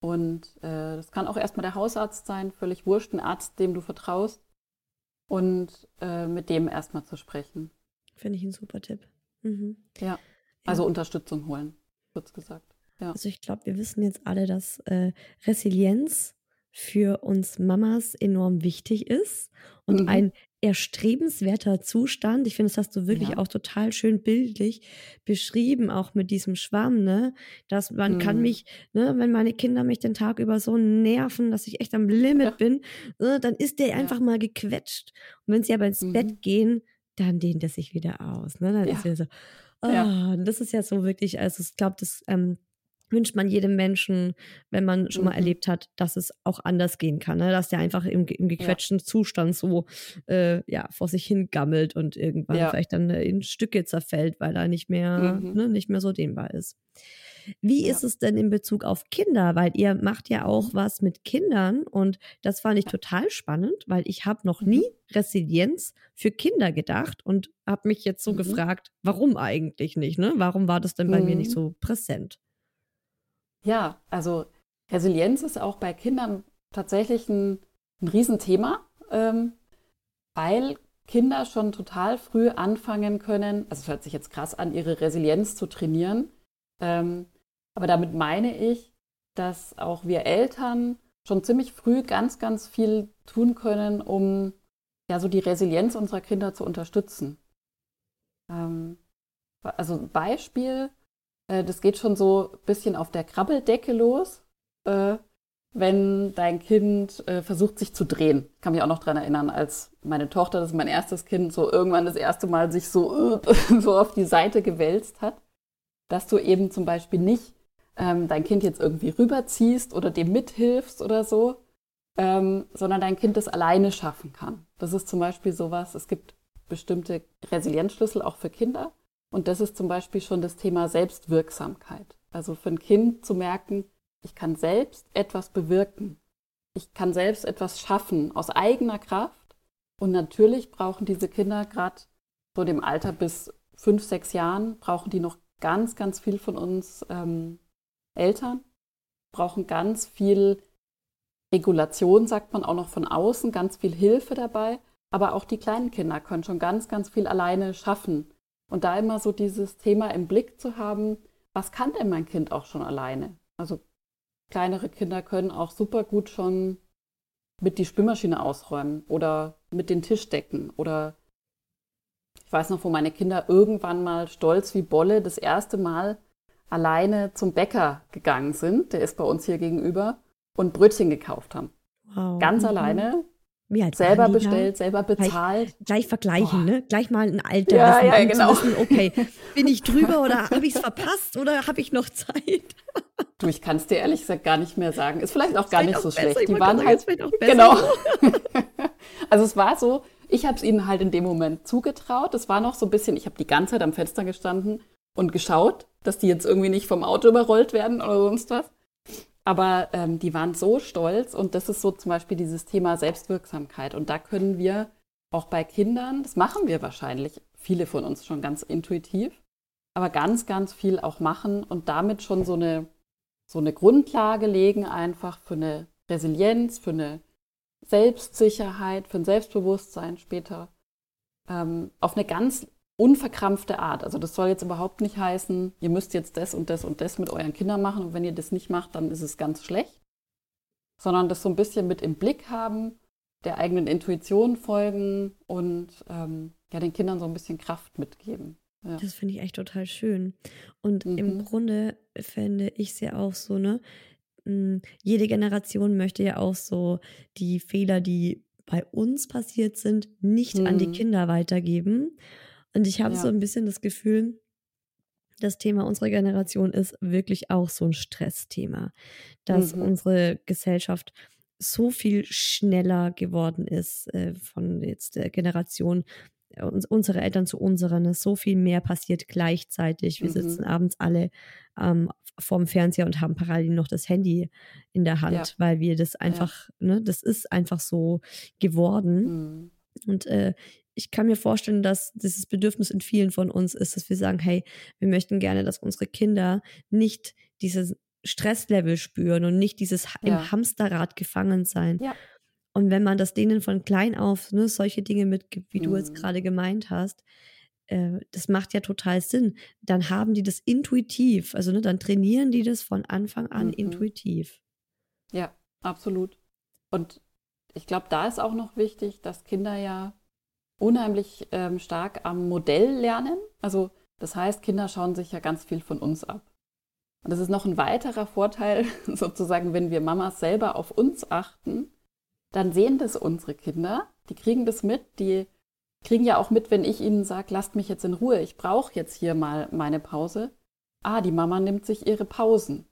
Und äh, das kann auch erstmal der Hausarzt sein, völlig wurscht, ein Arzt, dem du vertraust. Und äh, mit dem erstmal zu sprechen.
Finde ich ein super Tipp. Mhm.
Ja, also ja. Unterstützung holen, kurz gesagt. Ja.
Also ich glaube, wir wissen jetzt alle, dass äh, Resilienz für uns Mamas enorm wichtig ist und mhm. ein erstrebenswerter Zustand. Ich finde, das hast du wirklich ja. auch total schön bildlich beschrieben, auch mit diesem Schwamm, ne? Dass man mhm. kann mich, ne, wenn meine Kinder mich den Tag über so nerven, dass ich echt am Limit ja. bin, ne, dann ist der ja. einfach mal gequetscht. Und wenn sie aber ins mhm. Bett gehen, dann dehnt er sich wieder aus. Ne? Dann ist er so, oh, das ist ja so wirklich, also ich glaube, das ähm, wünscht man jedem Menschen, wenn man schon mal mhm. erlebt hat, dass es auch anders gehen kann, ne? dass der einfach im, im gequetschten ja. Zustand so äh, ja, vor sich hingammelt und irgendwann ja. vielleicht dann äh, in Stücke zerfällt, weil er nicht mehr, mhm. ne, nicht mehr so dehnbar ist. Wie ja. ist es denn in Bezug auf Kinder? Weil ihr macht ja auch mhm. was mit Kindern und das fand ich total spannend, weil ich habe noch nie mhm. Resilienz für Kinder gedacht und habe mich jetzt so mhm. gefragt, warum eigentlich nicht? Ne? Warum war das denn bei mhm. mir nicht so präsent?
Ja, also Resilienz ist auch bei Kindern tatsächlich ein, ein Riesenthema, ähm, weil Kinder schon total früh anfangen können, also es hört sich jetzt krass an, ihre Resilienz zu trainieren. Ähm, aber damit meine ich, dass auch wir Eltern schon ziemlich früh ganz, ganz viel tun können, um ja so die Resilienz unserer Kinder zu unterstützen. Ähm, also Beispiel, äh, das geht schon so ein bisschen auf der Krabbeldecke los. Äh, wenn dein Kind äh, versucht, sich zu drehen. Ich kann mich auch noch dran erinnern, als meine Tochter, das ist mein erstes Kind, so irgendwann das erste Mal sich so, so auf die Seite gewälzt hat, dass du eben zum Beispiel nicht ähm, dein Kind jetzt irgendwie rüberziehst oder dem mithilfst oder so, ähm, sondern dein Kind das alleine schaffen kann. Das ist zum Beispiel sowas, es gibt bestimmte Resilienzschlüssel auch für Kinder. Und das ist zum Beispiel schon das Thema Selbstwirksamkeit. Also für ein Kind zu merken, ich kann selbst etwas bewirken. Ich kann selbst etwas schaffen aus eigener Kraft. Und natürlich brauchen diese Kinder gerade so dem Alter bis fünf, sechs Jahren, brauchen die noch ganz, ganz viel von uns ähm, Eltern, brauchen ganz viel Regulation, sagt man auch noch von außen, ganz viel Hilfe dabei. Aber auch die kleinen Kinder können schon ganz, ganz viel alleine schaffen. Und da immer so dieses Thema im Blick zu haben, was kann denn mein Kind auch schon alleine? Also kleinere Kinder können auch super gut schon mit die Spülmaschine ausräumen oder mit den Tisch decken oder ich weiß noch, wo meine Kinder irgendwann mal stolz wie Bolle das erste Mal alleine zum Bäcker gegangen sind, der ist bei uns hier gegenüber, und Brötchen gekauft haben. Wow. Ganz mhm. alleine. Wie alt selber bestellt, da? selber bezahlt.
Gleich, gleich vergleichen, Boah. ne? Gleich mal ein Alter. Ja, wissen, ja, genau. Wissen, okay, bin ich drüber oder habe ich es verpasst oder habe ich noch Zeit?
Du, ich kann es dir ehrlich gesagt gar nicht mehr sagen. Ist vielleicht auch gar nicht so besser. schlecht. Die waren sagen, halt auch besser. Genau. also es war so, ich habe es ihnen halt in dem Moment zugetraut. Es war noch so ein bisschen, ich habe die ganze Zeit am Fenster gestanden und geschaut, dass die jetzt irgendwie nicht vom Auto überrollt werden oder sonst was. Aber ähm, die waren so stolz und das ist so zum Beispiel dieses Thema Selbstwirksamkeit. Und da können wir auch bei Kindern, das machen wir wahrscheinlich, viele von uns schon ganz intuitiv, aber ganz, ganz viel auch machen und damit schon so eine, so eine Grundlage legen, einfach für eine Resilienz, für eine Selbstsicherheit, für ein Selbstbewusstsein später, ähm, auf eine ganz unverkrampfte Art. Also das soll jetzt überhaupt nicht heißen, ihr müsst jetzt das und das und das mit euren Kindern machen und wenn ihr das nicht macht, dann ist es ganz schlecht. Sondern das so ein bisschen mit im Blick haben, der eigenen Intuition folgen und ähm, ja, den Kindern so ein bisschen Kraft mitgeben. Ja.
Das finde ich echt total schön. Und mhm. im Grunde fände ich es ja auch so, ne? Hm, jede Generation möchte ja auch so die Fehler, die bei uns passiert sind, nicht mhm. an die mhm. Kinder weitergeben. Und ich habe ja. so ein bisschen das Gefühl, das Thema unserer Generation ist wirklich auch so ein Stressthema, dass mhm. unsere Gesellschaft so viel schneller geworden ist äh, von jetzt der Generation äh, unsere Eltern zu unseren, ist so viel mehr passiert gleichzeitig. Wir mhm. sitzen abends alle ähm, vorm Fernseher und haben parallel noch das Handy in der Hand, ja. weil wir das einfach, ja. ne, das ist einfach so geworden. Mhm. Und äh, ich kann mir vorstellen, dass dieses Bedürfnis in vielen von uns ist, dass wir sagen, hey, wir möchten gerne, dass unsere Kinder nicht dieses Stresslevel spüren und nicht dieses ja. im Hamsterrad gefangen sein. Ja. Und wenn man das denen von klein auf ne, solche Dinge mitgibt, wie mhm. du jetzt mhm. gerade gemeint hast, äh, das macht ja total Sinn. Dann haben die das intuitiv, also ne, dann trainieren die das von Anfang an mhm. intuitiv.
Ja, absolut. Und ich glaube, da ist auch noch wichtig, dass Kinder ja unheimlich ähm, stark am Modell lernen. Also das heißt, Kinder schauen sich ja ganz viel von uns ab. Und das ist noch ein weiterer Vorteil, sozusagen, wenn wir Mamas selber auf uns achten, dann sehen das unsere Kinder, die kriegen das mit, die kriegen ja auch mit, wenn ich ihnen sage, lasst mich jetzt in Ruhe, ich brauche jetzt hier mal meine Pause. Ah, die Mama nimmt sich ihre Pausen.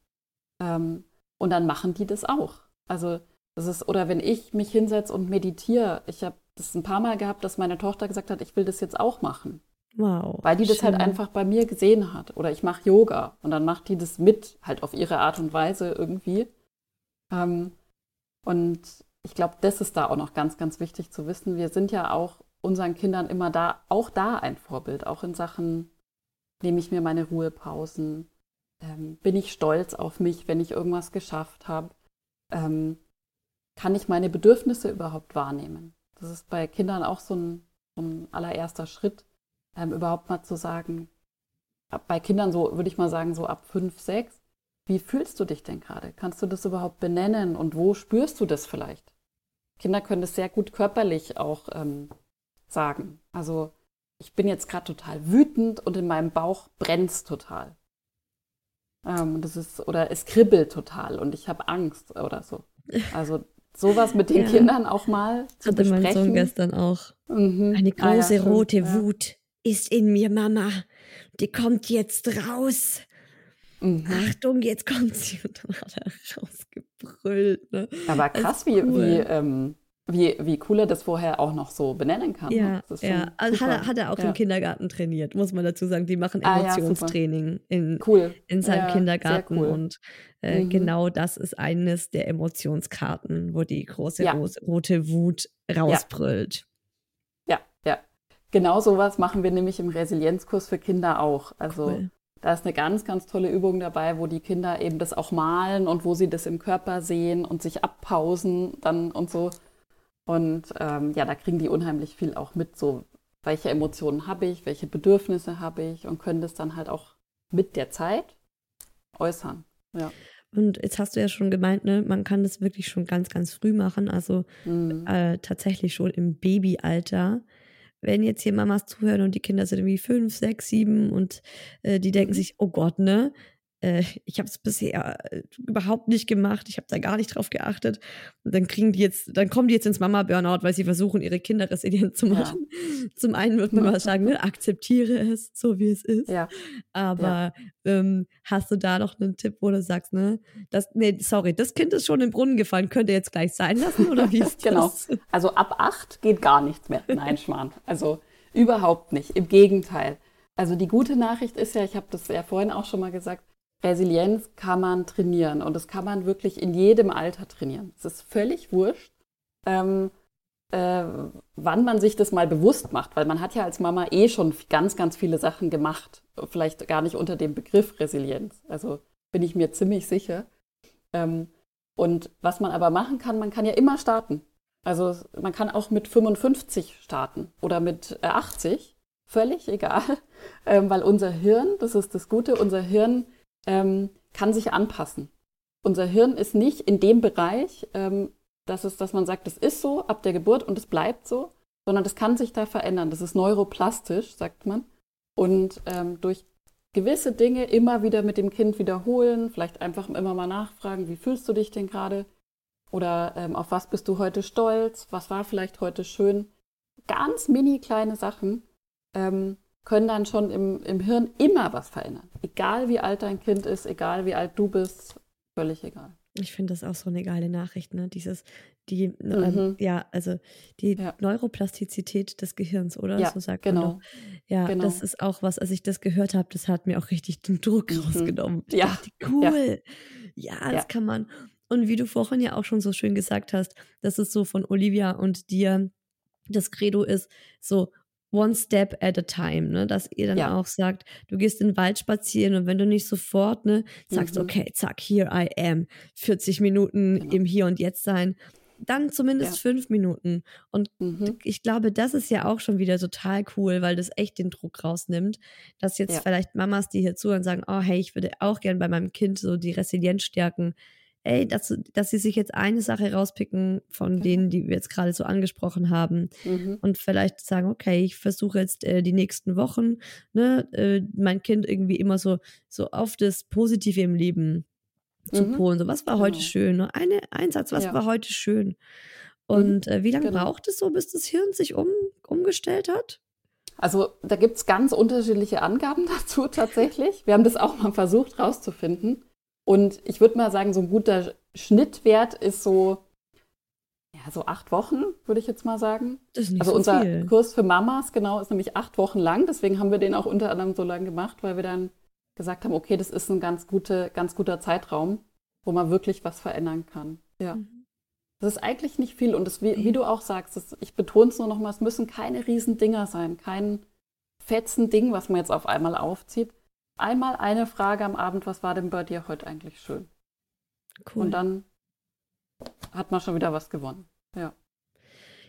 Ähm, und dann machen die das auch. Also das ist, oder wenn ich mich hinsetze und meditiere, ich habe das ein paar Mal gehabt, dass meine Tochter gesagt hat, ich will das jetzt auch machen. Wow. Weil die das halt einfach bei mir gesehen hat. Oder ich mache Yoga und dann macht die das mit, halt auf ihre Art und Weise irgendwie. Ähm, und ich glaube, das ist da auch noch ganz, ganz wichtig zu wissen. Wir sind ja auch unseren Kindern immer da, auch da ein Vorbild, auch in Sachen, nehme ich mir meine Ruhepausen, ähm, bin ich stolz auf mich, wenn ich irgendwas geschafft habe, ähm, kann ich meine Bedürfnisse überhaupt wahrnehmen? Das ist bei Kindern auch so ein, so ein allererster Schritt, ähm, überhaupt mal zu sagen, bei Kindern so, würde ich mal sagen, so ab fünf, sechs, wie fühlst du dich denn gerade? Kannst du das überhaupt benennen und wo spürst du das vielleicht? Kinder können das sehr gut körperlich auch ähm, sagen. Also ich bin jetzt gerade total wütend und in meinem Bauch brennt es total. Ähm, das ist, oder es kribbelt total und ich habe Angst oder so. Also sowas mit den
Ja.
Kindern auch mal zu
Hatte mein Sohn
besprechen.
gestern auch.
Mhm.
Eine
Ah ja,
große rote
Ja.
Wut ist in mir, Mama. Die kommt jetzt raus.
Mhm.
Achtung, jetzt kommt sie. Und dann hat er rausgebrüllt. Ne?
Aber krass,
ist
wie,
cool.
wie, ähm, wie, wie cool er das vorher auch noch so benennen kann. ne?
Ja,
Das ist
ja. Also hat, er, hat er auch
ja.
im Kindergarten trainiert, muss man dazu sagen. Die machen
Ah, ja.
Emotionstraining in,
Cool.
in seinem Kindergarten
cool.
und äh,
Mhm.
genau das ist eines der Emotionskarten, wo die große rote Wut rausbrüllt.
Ja, ja. Genau sowas machen wir nämlich im Resilienzkurs für Kinder auch. Also
Cool.
da ist eine ganz, ganz tolle Übung dabei, wo die Kinder eben das auch malen und wo sie das im Körper sehen und sich abpausen dann und so. Und ähm, ja, da kriegen die unheimlich viel auch mit, so welche Emotionen habe ich, welche Bedürfnisse habe ich und können das dann halt auch mit der Zeit äußern. Ja.
Und jetzt hast du ja schon gemeint, ne, man kann das wirklich schon ganz, ganz früh machen, also
Mhm.
äh, tatsächlich schon im Babyalter. Wenn jetzt hier Mamas zuhören und die Kinder sind irgendwie fünf, sechs, sieben und äh, die denken
Mhm.
sich, oh Gott, ne, äh, ich habe es bisher äh, überhaupt nicht gemacht, ich habe da gar nicht drauf geachtet. Und dann kriegen die jetzt, dann kommen die jetzt ins Mama-Burnout, weil sie versuchen, ihre Kinder resilient zu
Ja.
machen. Zum einen wird man mal sagen, ne, akzeptiere es, so wie es ist.
Ja.
Aber ähm, hast du da noch einen Tipp, wo du sagst, ne, das, nee, sorry, das Kind ist schon im Brunnen gefallen, könnt ihr jetzt gleich sein lassen oder wie ist
Genau.
das?
Also ab acht geht gar nichts mehr. Nein, Schmarrn. Also überhaupt nicht. Im Gegenteil. Also die gute Nachricht ist ja, ich habe das ja vorhin auch schon mal gesagt, Resilienz kann man trainieren und das kann man wirklich in jedem Alter trainieren. Es ist völlig wurscht, ähm, äh, wann man sich das mal bewusst macht, weil man hat ja als Mama eh schon ganz, ganz viele Sachen gemacht. Vielleicht gar nicht unter dem Begriff Resilienz. Also bin ich mir ziemlich sicher. Ähm, und was man aber machen kann, man kann ja immer starten. Also man kann auch mit 55 starten oder mit äh, 80, völlig egal, ähm, weil unser Hirn, das ist das Gute, unser Hirn ähm, kann sich anpassen. Unser Hirn ist nicht in dem Bereich, ähm, dass, es, dass man sagt, das ist so ab der Geburt und es bleibt so, sondern das kann sich da verändern. Das ist neuroplastisch, sagt man. Und ähm, durch gewisse Dinge immer wieder mit dem Kind wiederholen, vielleicht einfach immer mal nachfragen, wie fühlst du dich denn gerade? Oder ähm, auf was bist du heute stolz? Was war vielleicht heute schön? Ganz mini kleine Sachen ähm, können dann schon im, im Hirn immer was verändern. Egal wie alt dein Kind ist, egal wie alt du bist, völlig egal.
Ich finde das auch so eine geile Nachricht, ne? Dieses, die,
Mhm.
ähm, ja, also die
Ja.
Neuroplastizität des Gehirns, oder?
Ja,
so sagt man
genau.
doch. Ja,
Genau.
das ist auch was, als ich das gehört habe, das hat mir auch richtig den Druck
Mhm.
rausgenommen. Ich
Ja,
dachte, cool. Ja, das
Ja.
kann man. Und wie du vorhin ja auch schon so schön gesagt hast, dass es so von Olivia und dir das Credo ist, so one step at a time, ne? Dass ihr dann
Ja.
auch sagt, du gehst in den Wald spazieren und wenn du nicht sofort, ne, sagst,
Mhm.
okay, zack, here I am, 40 Minuten
Genau.
im Hier und Jetzt sein, dann zumindest
Ja.
fünf Minuten. Und
Mhm.
ich glaube, das ist ja auch schon wieder total cool, weil das echt den Druck rausnimmt, dass jetzt
Ja.
vielleicht Mamas, die hier zuhören, sagen, oh hey, ich würde auch gern bei meinem Kind so die Resilienz stärken. Ey, dass, dass sie sich jetzt eine Sache rauspicken von
Genau.
denen, die wir jetzt gerade so angesprochen haben
Mhm.
und vielleicht sagen, okay, ich versuche jetzt äh, die nächsten Wochen, ne, äh, mein Kind irgendwie immer so, so auf das Positive im Leben zu
Mhm.
polen. So, was war heute
Genau.
schön? Ne? Eine, ein Satz, was
Ja. Mhm.
war heute schön? Und äh, wie lange
Genau.
braucht es so, bis das Hirn sich um, umgestellt hat?
Also da gibt es ganz unterschiedliche Angaben dazu tatsächlich. Wir haben das auch mal versucht rauszufinden. Und ich würde mal sagen, so ein guter Schnittwert ist so, ja, so acht Wochen, würde ich jetzt mal sagen.
Das ist nicht
Also
so
unser
viel.
Kurs für Mamas, genau, ist nämlich acht Wochen lang. Deswegen haben wir den auch unter anderem so lang gemacht, weil wir dann gesagt haben, okay, das ist ein ganz, gute, ganz guter Zeitraum, wo man wirklich was verändern kann. Ja.
Mhm.
Das ist eigentlich nicht viel. Und das, wie, wie du auch sagst, das, ich betone es nur noch mal, es müssen keine riesen Dinger sein, kein fetzen Ding, was man jetzt auf einmal aufzieht. Einmal eine Frage am Abend, was war denn bei dir heute eigentlich schön?
Cool.
Und dann hat man schon wieder was gewonnen. Ja.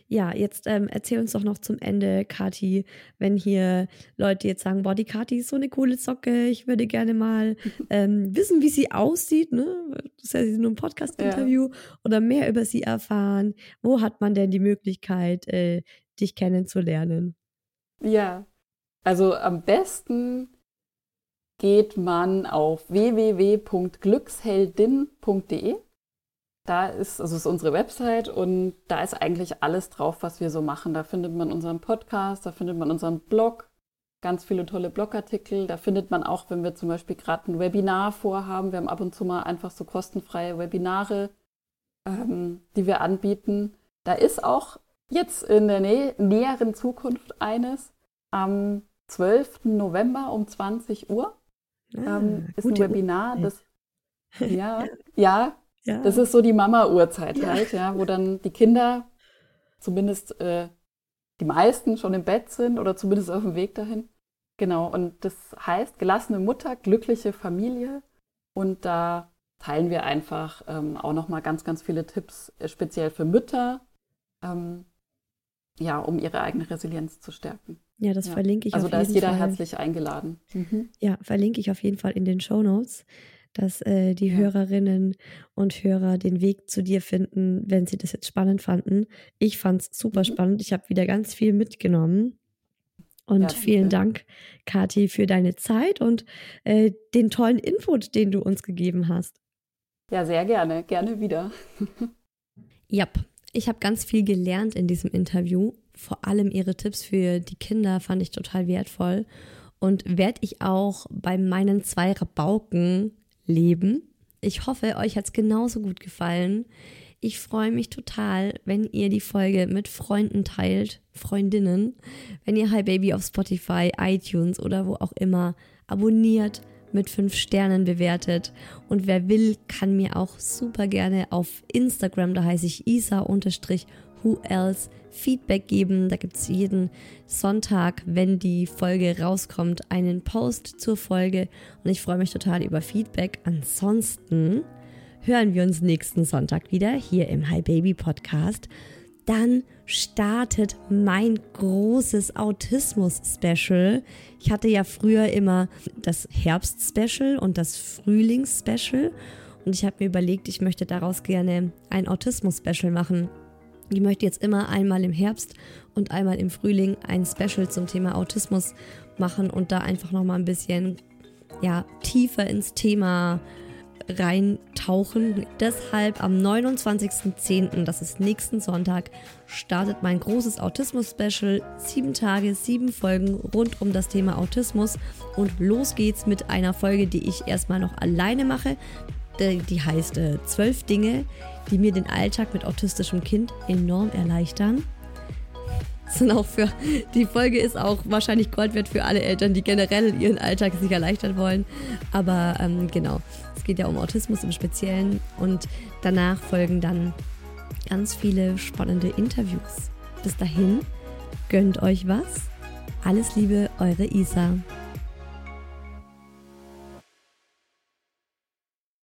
Ja, jetzt ähm, erzähl uns doch noch zum Ende, Kati, wenn hier Leute jetzt sagen, boah, die Kati ist so eine coole Socke, ich würde gerne mal ähm, wissen, wie sie aussieht, ne? Das ist ja nur ein Podcast-Interview oder mehr über sie erfahren. Wo hat man denn die Möglichkeit, äh, dich kennenzulernen?
Ja, also am besten geht man auf www.glücksheldin.de da ist, also ist unsere Website und da ist eigentlich alles drauf, was wir so machen. Da findet man unseren Podcast, da findet man unseren Blog, ganz viele tolle Blogartikel. Da findet man auch, wenn wir zum Beispiel gerade ein Webinar vorhaben, wir haben ab und zu mal einfach so kostenfreie Webinare, ähm, die wir anbieten. Da ist auch jetzt in der nä näheren Zukunft eines am 12. November um 20 Uhr. Ah, ähm, ist ein Webinar, das ja, ja, ja. Das ist so die Mama-Uhrzeit ja. halt, ja, wo dann die Kinder, zumindest äh, die meisten, schon im Bett sind oder zumindest auf dem Weg dahin. Genau, und das heißt gelassene Mutter, glückliche Familie. Und da teilen wir einfach ähm, auch nochmal ganz, ganz viele Tipps, äh, speziell für Mütter, ähm, ja, um ihre eigene Resilienz zu stärken.
Ja, das ja. verlinke ich
also
auf jeden Fall.
Also da ist jeder Fall. herzlich eingeladen.
Mhm. Ja, verlinke ich auf jeden Fall in den Show Notes dass äh, die ja. Hörerinnen und Hörer den Weg zu dir finden, wenn sie das jetzt spannend fanden. Ich fand es super mhm. spannend. Ich habe wieder ganz viel mitgenommen. Und ja, vielen Dank, Kathi, für deine Zeit und äh, den tollen Input, den du uns gegeben hast.
Ja, sehr gerne. Gerne wieder.
ja, ich habe ganz viel gelernt in diesem Interview. Vor allem ihre Tipps für die Kinder fand ich total wertvoll und werde ich auch bei meinen zwei Rabauken leben. Ich hoffe, euch hat es genauso gut gefallen. Ich freue mich total, wenn ihr die Folge mit Freunden teilt, Freundinnen, wenn ihr Hi Baby auf Spotify, iTunes oder wo auch immer abonniert, mit fünf Sternen bewertet. Und wer will, kann mir auch super gerne auf Instagram, da heiße ich isa-who else Feedback geben. Da gibt es jeden Sonntag, wenn die Folge rauskommt, einen Post zur Folge. Und ich freue mich total über Feedback. Ansonsten hören wir uns nächsten Sonntag wieder hier im Hi Baby Podcast. Dann startet mein großes Autismus-Special. Ich hatte ja früher immer das Herbst-Special und das Frühlings-Special. Und ich habe mir überlegt, ich möchte daraus gerne ein Autismus-Special machen. Ich möchte jetzt immer einmal im Herbst und einmal im Frühling ein Special zum Thema Autismus machen und da einfach noch mal ein bisschen ja, tiefer ins Thema reintauchen. Deshalb am 29.10., das ist nächsten Sonntag, startet mein großes Autismus-Special. Sieben Tage, sieben Folgen rund um das Thema Autismus. Und los geht's mit einer Folge, die ich erstmal noch alleine mache. Die heißt äh, Zwölf Dinge, die mir den Alltag mit autistischem Kind enorm erleichtern. Sind auch für, die Folge ist auch wahrscheinlich Gold wert für alle Eltern, die generell ihren Alltag sich erleichtern wollen. Aber ähm, genau, es geht ja um Autismus im Speziellen und danach folgen dann ganz viele spannende Interviews. Bis dahin, gönnt euch was. Alles Liebe, eure Isa.